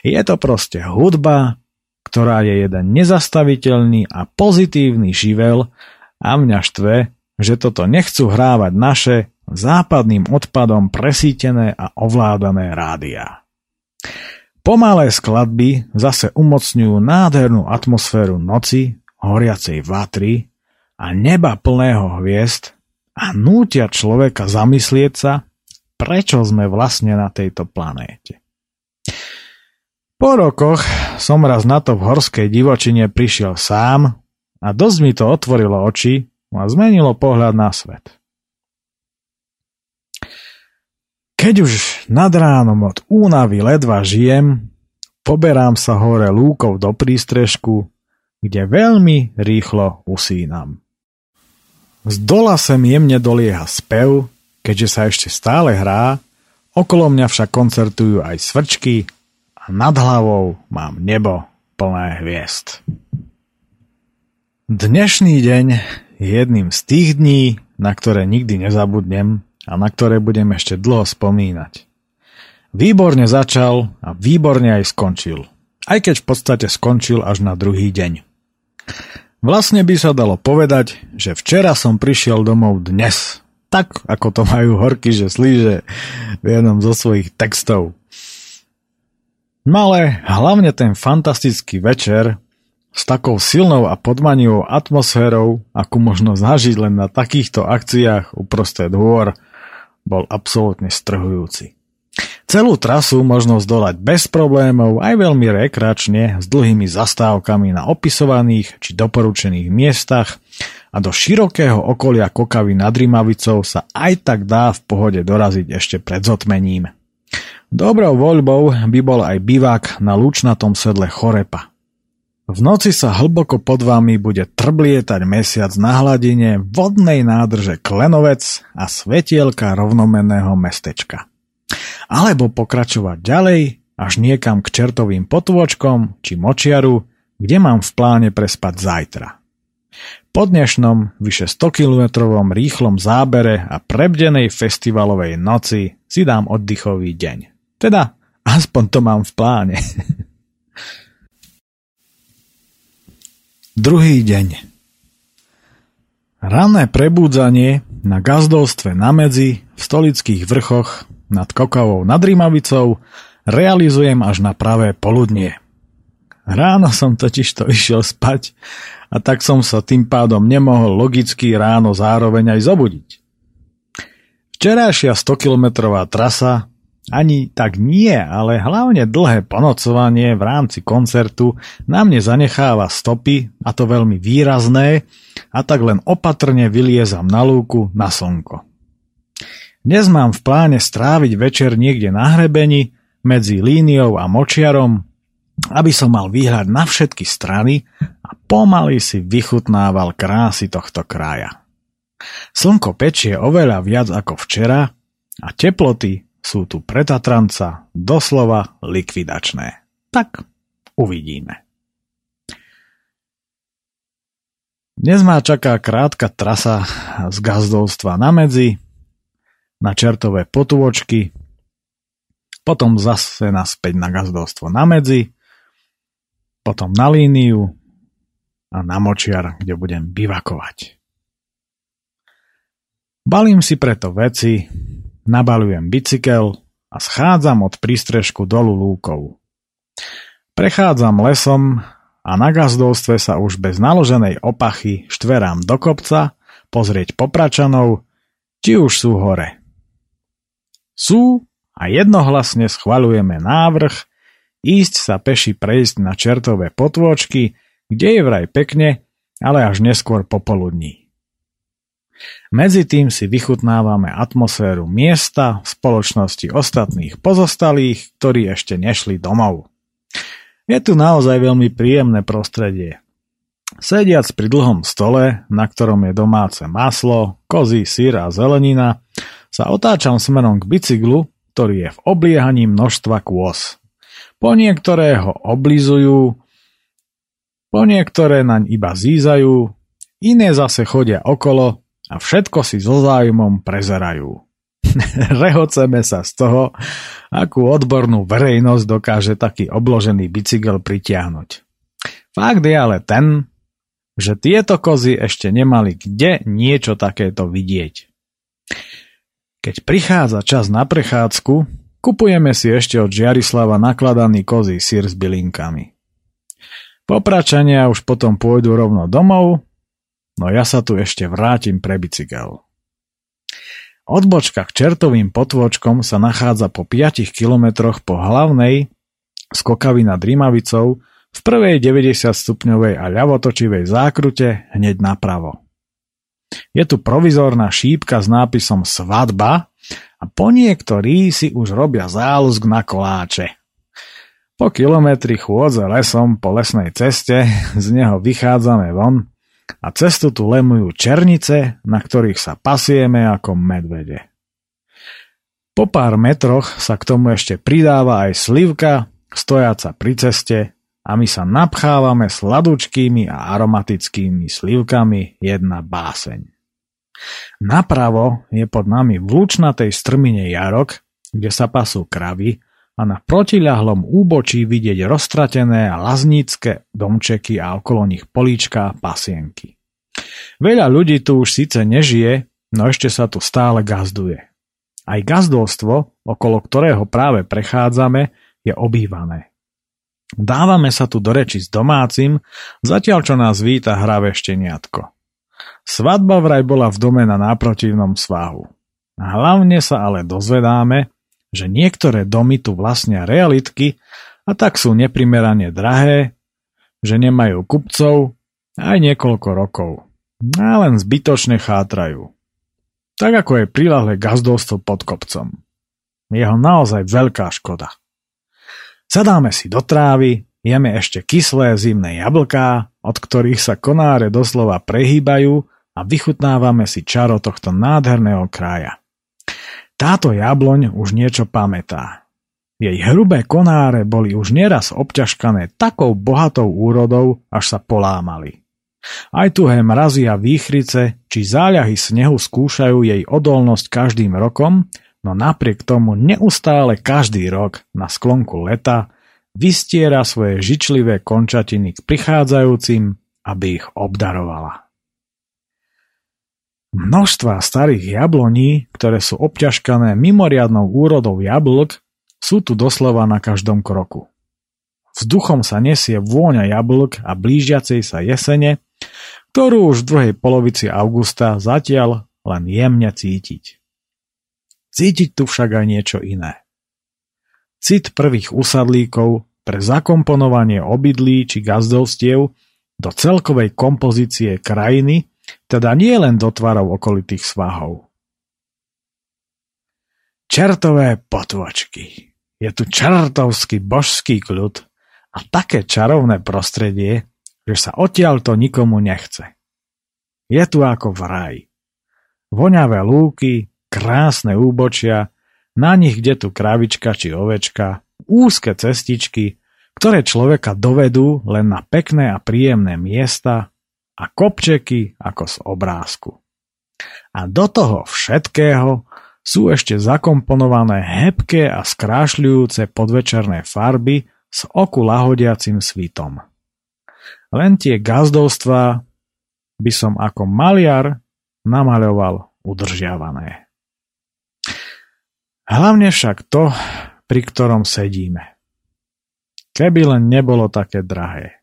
Je to proste hudba, ktorá je jeden nezastaviteľný a pozitívny živel a mňa štve, že toto nechcú hrávať naše západným odpadom presítené a ovládané rádia. Pomalé skladby zase umocňujú nádhernú atmosféru noci, horiacej vatry a neba plného hviezd a nútia človeka zamyslieť sa, prečo sme vlastne na tejto planéte. Po rokoch som raz na to v horskej divočine prišiel sám a dosť mi to otvorilo oči a zmenilo pohľad na svet. Keď už nad ránom od únavy ledva žijem, poberám sa hore lúkov do prístrežku, kde veľmi rýchlo usínam. Z dola sem jemne dolieha spev, keďže sa ešte stále hrá, okolo mňa však koncertujú aj svrčky, a nad hlavou mám nebo plné hviezd. Dnešný deň je jedným z tých dní, na ktoré nikdy nezabudnem a na ktoré budem ešte dlho spomínať. Výborne začal a výborne aj skončil. Aj keď v podstate skončil až na druhý deň. Vlastne by sa dalo povedať, že včera som prišiel domov dnes. Tak, ako to majú horky, že slíže v jednom zo svojich textov. No ale hlavne ten fantastický večer s takou silnou a podmanivou atmosférou, akú možno zažiť len na takýchto akciách uprostred hôr, bol absolútne strhujúci. Celú trasu možno zdolať bez problémov aj veľmi rekreačne s dlhými zastávkami na opisovaných či doporučených miestach a do širokého okolia Kokavy nad Rimavicou sa aj tak dá v pohode doraziť ešte pred zotmením. Dobrou voľbou by bol aj bivák na lúčnatom sedle Chorepa. V noci sa hlboko pod vami bude trblietať mesiac na hladine vodnej nádrže Klenovec a svetielka rovnomenného mestečka. Alebo pokračovať ďalej až niekam k čertovým potôčkom či močiaru, kde mám v pláne prespať zajtra. Po dnešnom vyše 100-kilometrovom rýchlom zábere a prebdenej festivalovej noci si dám oddychový deň. Teda, aspoň to mám v pláne. Druhý deň. Ranné prebúdzanie na gazdovstve na medzi v stolických vrchoch nad Kokavou nad Rimavicou realizujem až na pravé poludnie. Ráno som totiž to išiel spať a tak som sa tým pádom nemohol logicky ráno zároveň aj zobudiť. Včerajšia 100-kilometrová trasa ani tak nie, ale hlavne dlhé ponocovanie v rámci koncertu na mne zanecháva stopy, a to veľmi výrazné, a tak len opatrne vyliezam na lúku na slnko. Dnes mám v pláne stráviť večer niekde na hrebeni, medzi líniou a močiarom, aby som mal výhľad na všetky strany a pomaly si vychutnával krásy tohto kraja. Slnko pečie oveľa viac ako včera a teploty sú tu pre Tatranca doslova likvidačné. Tak uvidíme. Dnes má čaká krátka trasa z gazdovstva na medzi, na čertové potôčky, potom zase naspäť na gazdovstvo na medzi, potom na líniu a na močiar, kde budem bivakovať. Balím si preto veci, nabalujem bicykel a schádzam od prístrežku dolu lúkov. Prechádzam lesom a na gazdovstve sa už bez naloženej opachy štverám do kopca pozrieť popračanov, či už sú hore. Sú a jednohlasne schvalujeme návrh ísť sa peši prejsť na čertové potôčky, kde je vraj pekne, ale až neskôr popoludní. Medzi tým si vychutnávame atmosféru miesta v spoločnosti ostatných pozostalých, ktorí ešte nešli domov. Je tu naozaj veľmi príjemné prostredie. Sediac pri dlhom stole, na ktorom je domáce maslo, kozí, sír a zelenina, sa otáčam smerom k bicyklu, ktorý je v obliehaní množstva kôz. Po niektoré ho oblizujú, po niektoré naň iba zízajú, iné zase chodia okolo a všetko si so zájmom prezerajú. Rehoceme sa z toho, akú odbornú verejnosť dokáže taký obložený bicykel pritiahnuť. Fakt je ale ten, že tieto kozy ešte nemali kde niečo takéto vidieť. Keď prichádza čas na prechádzku, kupujeme si ešte od Žiarislava nakladaný kozí sír s bylinkami. Popračania už potom pôjdu rovno domov, no ja sa tu ešte vrátim pre bicykel. Odbočka k čertovým potvočkom sa nachádza po 5 kilometroch po hlavnej skokavi nad Rímavicou v prvej 90 stupňovej a ľavotočivej zákrute hneď napravo. Je tu provizorná šípka s nápisom Svadba a po niektorí si už robia záľuzk na koláče. Po kilometri chôdze lesom po lesnej ceste z neho vychádzame von a cestu tu lemujú černice, na ktorých sa pasieme ako medvede. Po pár metroch sa k tomu ešte pridáva aj slivka, stojaca pri ceste a my sa napchávame sladučkými a aromatickými slivkami jedna báseň. Napravo je pod nami v lučnatej strmine jarok, kde sa pasú kravy a na protiľahlom úbočí vidieť roztratené a laznícke domčeky a okolo nich políčka a pasienky. Veľa ľudí tu už síce nežije, no ešte sa tu stále gazduje. Aj gazdolstvo, okolo ktorého práve prechádzame, je obývané. Dávame sa tu do reči s domácim, zatiaľ čo nás víta hravé šteniatko. Svadba vraj bola v dome na náprotivnom svahu. Hlavne sa ale dozvedáme, že niektoré domy tu vlastnia realitky a tak sú neprimerane drahé, že nemajú kupcov aj niekoľko rokov. A len zbytočne chátrajú. Tak ako je prilahlé gazdolstvo pod kopcom. Jeho naozaj veľká škoda. Sadáme si do trávy, jeme ešte kyslé zimné jablká, od ktorých sa konáre doslova prehýbajú a vychutnávame si čaro tohto nádherného kraja. Táto jabloň už niečo pamätá. Jej hrubé konáre boli už nieraz obťažkané takou bohatou úrodou, až sa polámali. Aj tuhé mrazy a výchrice či záľahy snehu skúšajú jej odolnosť každým rokom no napriek tomu neustále každý rok na sklonku leta vystiera svoje žičlivé končatiny k prichádzajúcim, aby ich obdarovala. Množstva starých jabloní, ktoré sú obťažkané mimoriadnou úrodou jablk, sú tu doslova na každom kroku. Vzduchom sa nesie vôňa jablk a blížiacej sa jesene, ktorú už v druhej polovici augusta zatiaľ len jemne cítiť. Cítiť tu však aj niečo iné. Cit prvých usadlíkov pre zakomponovanie obydlí či gazdovstiev do celkovej kompozície krajiny, teda nie len do tvarov okolitých svahov. Čertové potvočky. Je tu čartovský božský kľud a také čarovné prostredie, že sa odtiaľ to nikomu nechce. Je tu ako v raj. Voňavé lúky, krásne úbočia, na nich kde tu kravička či ovečka, úzke cestičky, ktoré človeka dovedú len na pekné a príjemné miesta a kopčeky ako z obrázku. A do toho všetkého sú ešte zakomponované hebké a skrášľujúce podvečerné farby s oku lahodiacim svitom. Len tie gazdovstvá by som ako maliar namaľoval udržiavané. Hlavne však to, pri ktorom sedíme. Keby len nebolo také drahé.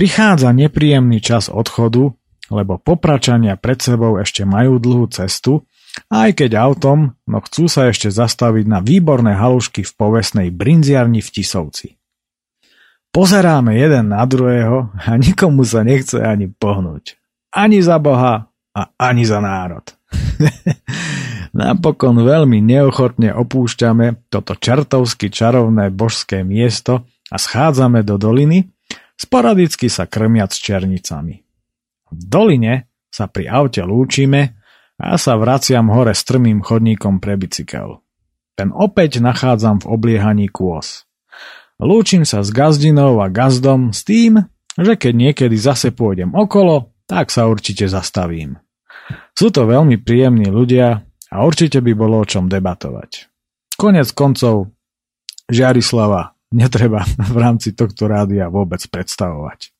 Prichádza nepríjemný čas odchodu, lebo popračania pred sebou ešte majú dlhú cestu, aj keď autom, no chcú sa ešte zastaviť na výborné halušky v povesnej brinziarni v Tisovci. Pozeráme jeden na druhého a nikomu sa nechce ani pohnúť. Ani za Boha a ani za národ. Napokon veľmi neochotne opúšťame toto čertovsky čarovné božské miesto a schádzame do doliny, sporadicky sa krmiac černicami. V doline sa pri aute lúčime a sa vraciam hore strmým chodníkom pre bicykel. Ten opäť nachádzam v obliehaní kôz. Lúčim sa s gazdinou a gazdom s tým, že keď niekedy zase pôjdem okolo, tak sa určite zastavím. Sú to veľmi príjemní ľudia A určite by bolo o čom debatovať. Konec koncov, Žiarislava netreba v rámci tohto rádia vôbec predstavovať.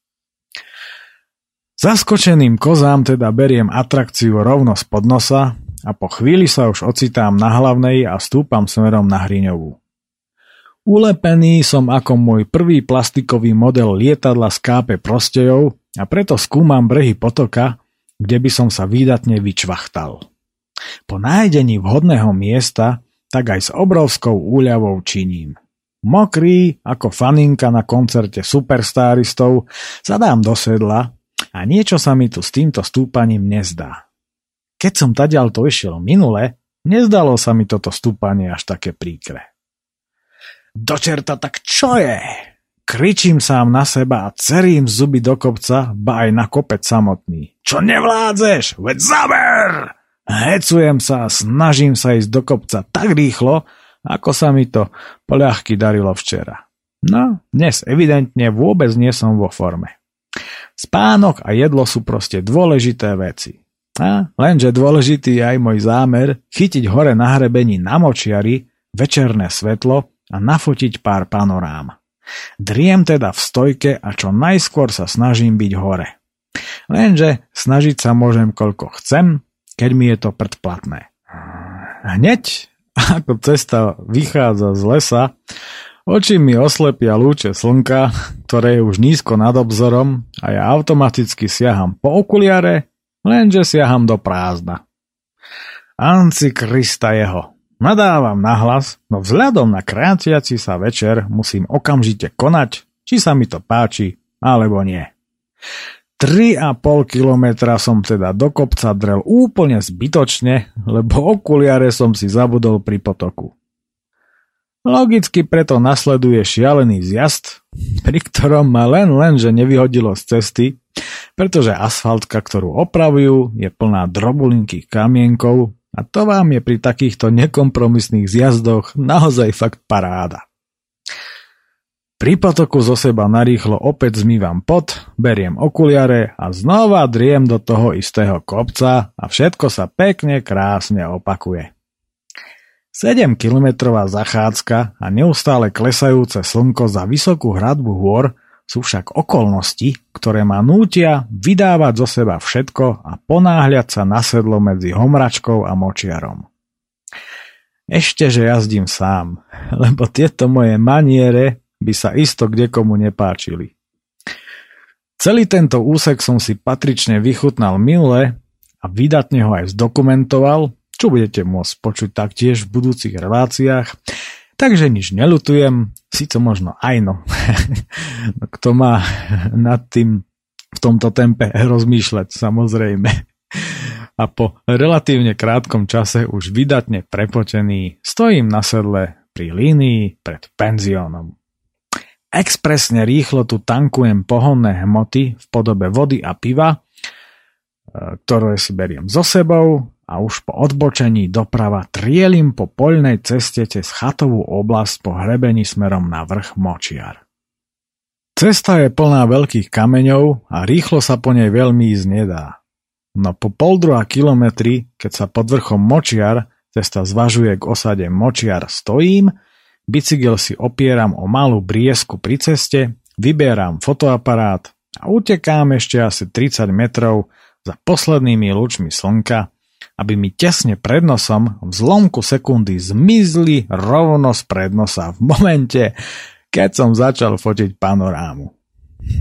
Zaskočeným kozám teda beriem atrakciu rovno spod nosa a po chvíli sa už ocitám na hlavnej a stúpam smerom na Hriňovú. Ulepený som ako môj prvý plastikový model lietadla z KP Prostejov a preto skúmam brehy potoka, kde by som sa výdatne vyčvachtal. Po nájdení vhodného miesta tak aj s obrovskou úľavou činím. Mokrý ako faninka na koncerte superstaristov zadám do sedla a niečo sa mi tu s týmto stúpaním nezdá. Keď som tadiaľ to išiel minule, nezdalo sa mi toto stúpanie až také príkre. Dočerta, tak čo je? Kričím sám na seba a cerím zuby do kopca, ba aj na kopec samotný. Čo nevládzeš? Veď zaber! Hecujem sa a snažím sa ísť do kopca tak rýchlo, ako sa mi to poľahky darilo včera. No, dnes evidentne vôbec nie som vo forme. Spánok a jedlo sú proste dôležité veci. A lenže dôležitý je aj môj zámer chytiť hore na hrebení na močiari večerné svetlo a nafotiť pár panorám. Driem teda v stojke a čo najskôr sa snažím byť hore. Lenže snažiť sa môžem koľko chcem, keď mi je to predplatné. Hneď ako cesta vychádza z lesa, Oči mi oslepia lúče slnka, ktoré je už nízko nad obzorom a ja automaticky siaham po okuliare, lenže siaham do prázdna. Anci Krista jeho. Nadávam nahlas, no vzhľadom na krátiaci sa večer musím okamžite konať, či sa mi to páči, alebo nie. 3,5 kilometra som teda do kopca drel úplne zbytočne, lebo okuliare som si zabudol pri potoku. Logicky preto nasleduje šialený zjazd, pri ktorom ma len lenže nevyhodilo z cesty, pretože asfaltka, ktorú opravujú, je plná drobulinkých kamienkov a to vám je pri takýchto nekompromisných zjazdoch naozaj fakt paráda. Pri potoku zo seba narýchlo opäť zmývam pot, beriem okuliare a znova driem do toho istého kopca a všetko sa pekne krásne opakuje. 7-kilometrová zachádzka a neustále klesajúce slnko za vysokú hradbu hôr sú však okolnosti, ktoré ma nútia vydávať zo seba všetko a ponáhľať sa na sedlo medzi homračkou a močiarom. Ešte, že jazdím sám, lebo tieto moje maniere by sa isto kdekomu nepáčili. Celý tento úsek som si patrične vychutnal minule a vydatne ho aj zdokumentoval, čo budete môcť počuť taktiež v budúcich reláciách. Takže nič nelutujem, síce možno aj no. no kto má nad tým v tomto tempe rozmýšľať, samozrejme. A po relatívne krátkom čase už vydatne prepotený stojím na sedle pri línii pred penziónom. Expresne rýchlo tu tankujem pohonné hmoty v podobe vody a piva, e, ktoré si beriem so sebou a už po odbočení doprava trielim po poľnej ceste cez chatovú oblasť po hrebení smerom na vrch Močiar. Cesta je plná veľkých kameňov a rýchlo sa po nej veľmi ísť nedá. No po pol druhá kilometri, keď sa pod vrchom Močiar cesta zvažuje k osade Močiar stojím, bicykel si opieram o malú briesku pri ceste, vyberám fotoaparát a utekám ešte asi 30 metrov za poslednými lúčmi slnka, aby mi tesne pred nosom v zlomku sekundy zmizli rovno z prednosa v momente, keď som začal fotiť panorámu.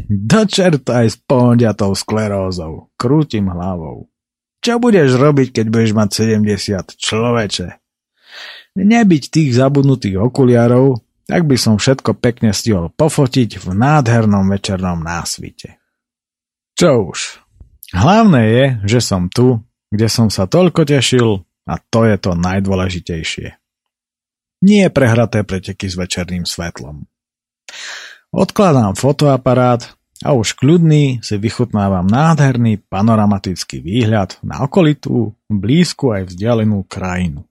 Do čerta aj s pohodiatou sklerózou. Krútim hlavou. Čo budeš robiť, keď budeš mať 70, človeče? Nebyť tých zabudnutých okuliarov, tak by som všetko pekne stihol pofotiť v nádhernom večernom násvite. Čo už. Hlavné je, že som tu kde som sa toľko tešil a to je to najdôležitejšie. Nie prehraté preteky s večerným svetlom. Odkladám fotoaparát a už kľudný si vychutnávam nádherný panoramatický výhľad na okolitú, blízku aj vzdialenú krajinu.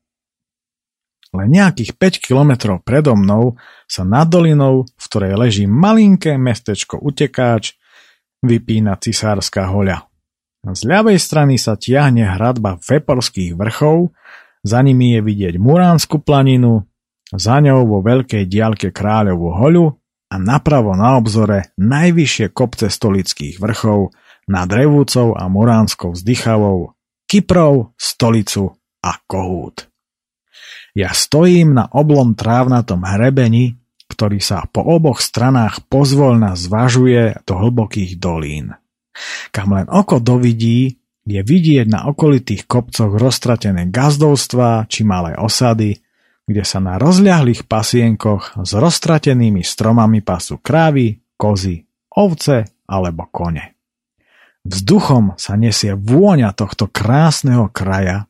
Len nejakých 5 kilometrov predo mnou sa nad dolinou, v ktorej leží malinké mestečko Utekáč, vypína cisárska hoľa. Z ľavej strany sa tiahne hradba Veporských vrchov za nimi je vidieť Muránsku planinu, za ňou vo veľkej diaľke Kráľovú hoľu a napravo na obzore najvyššie kopce stolických vrchov nad Revúcou a Muránskou vzdychavou, Kyprov, Stolicu a Kohút. Ja stojím na oblom trávnatom hrebeni, ktorý sa po oboch stranách pozvolna zvažuje do hlbokých dolín. Kam len oko dovidí, je vidieť na okolitých kopcoch roztratené gazdovstvá či malé osady, kde sa na rozľahlých pasienkoch s roztratenými stromami pasú krávy, kozy, ovce alebo kone. Vzduchom sa nesie vôňa tohto krásneho kraja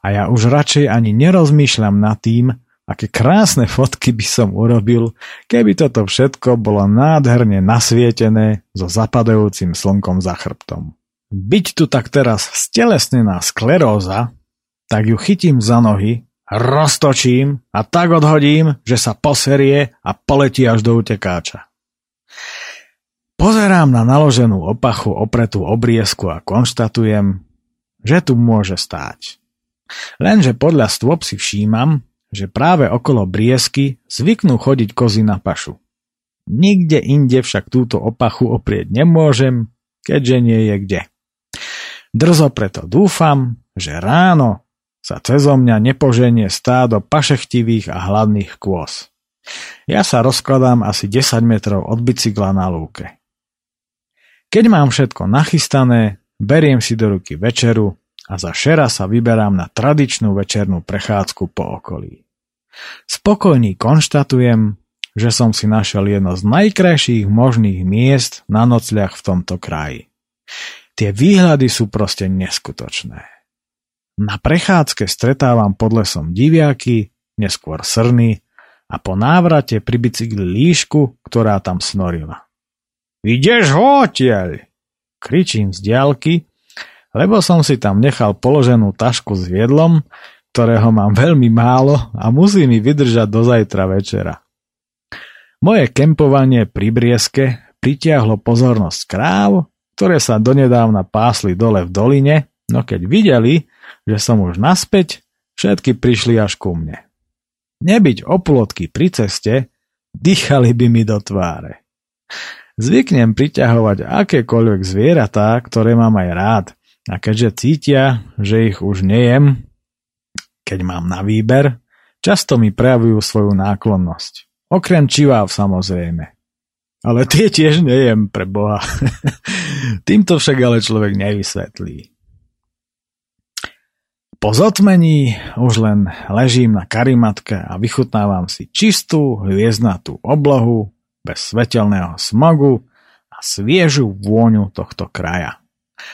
a ja už radšej ani nerozmýšľam nad tým, aké krásne fotky by som urobil, keby toto všetko bolo nádherne nasvietené so zapadajúcim slnkom za chrbtom. Byť tu tak teraz stelesnená skleróza, tak ju chytím za nohy roztočím a tak odhodím, že sa poserie a poletí až do utekáča. Pozerám na naloženú opachu opretú obriezku a konštatujem, že tu môže stáť. Lenže podľa stôp si všímam, že práve okolo briesky zvyknú chodiť kozy na pašu. Nikde inde však túto opachu oprieť nemôžem, keďže nie je kde. Drzo preto dúfam, že ráno sa cezo mňa nepoženie stádo pašechtivých a hladných kôz. Ja sa rozkladám asi 10 metrov od bicykla na lúke. Keď mám všetko nachystané, beriem si do ruky večeru a za šera sa vyberám na tradičnú večernú prechádzku po okolí. Spokojný konštatujem, že som si našiel jedno z najkrajších možných miest na nocľach v tomto kraji. Tie výhľady sú proste neskutočné. Na prechádzke stretávam pod lesom diviaky, neskôr srny a po návrate pri bicykli líšku, ktorá tam snorila. Ideš hotiaľ! Kričím z diálky, lebo som si tam nechal položenú tašku s viedlom, ktorého mám veľmi málo a musí mi vydržať do zajtra večera. Moje kempovanie pri Brieske pritiahlo pozornosť kráv, ktoré sa donedávna pásli dole v doline, no keď videli, že som už naspäť, všetky prišli až ku mne. Nebyť oplotky pri ceste, dýchali by mi do tváre. Zvyknem priťahovať akékoľvek zvieratá, ktoré mám aj rád, a keďže cítia, že ich už nejem, keď mám na výber, často mi prejavujú svoju náklonnosť. Okrem čiváv samozrejme. Ale tie tiež nejem pre Boha. Týmto však ale človek nevysvetlí. Po zotmení už len ležím na karimatke a vychutnávam si čistú hviezdnatú oblohu bez svetelného smogu a sviežu vôňu tohto kraja.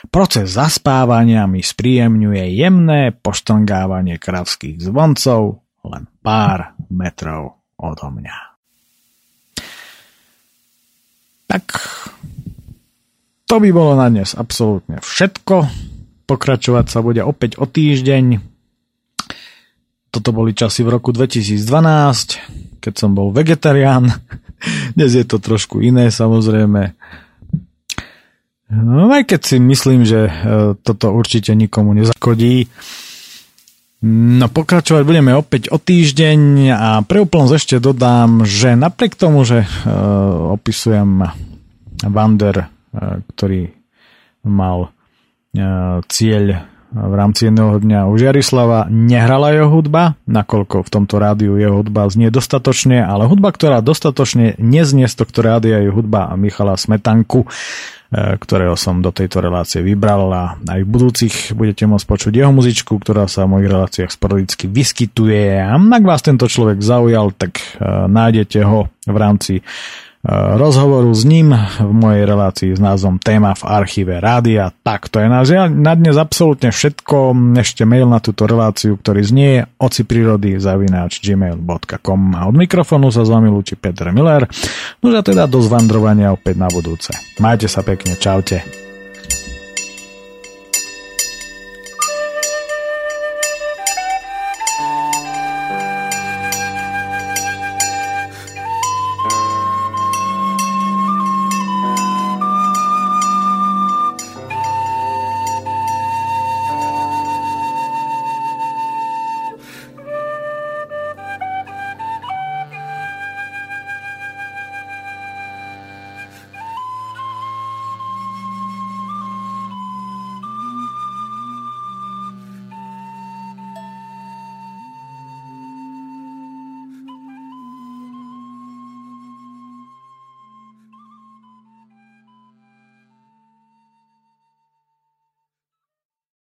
Proces zaspávania mi spríjemňuje jemné poštongávanie kravských zvoncov len pár metrov odo mňa. Tak to by bolo na dnes absolútne všetko. Pokračovať sa bude opäť o týždeň. Toto boli časy v roku 2012, keď som bol vegetarián. Dnes je to trošku iné samozrejme. No, aj keď si myslím, že e, toto určite nikomu nezakodí. No pokračovať budeme opäť o týždeň a pre úplnosť ešte dodám, že napriek tomu, že uh, opisujem Vander, uh, ktorý mal E, cieľ v rámci jedného dňa u Žiarislava nehrala jeho hudba, nakoľko v tomto rádiu jeho hudba znie dostatočne, ale hudba, ktorá dostatočne neznie z tohto rádia je hudba Michala Smetanku, e, ktorého som do tejto relácie vybral a aj v budúcich budete môcť počuť jeho muzičku, ktorá sa v mojich reláciách sporadicky vyskytuje. A ak vás tento človek zaujal, tak e, nájdete ho v rámci rozhovoru s ním v mojej relácii s názvom Téma v archíve rádia. Tak, to je na, na dnes absolútne všetko. Ešte mail na túto reláciu, ktorý znie oci prírody zavináč gmail.com a od mikrofónu sa s vami lúči Peter Miller. No a teda do zvandrovania opäť na budúce. Majte sa pekne, čaute.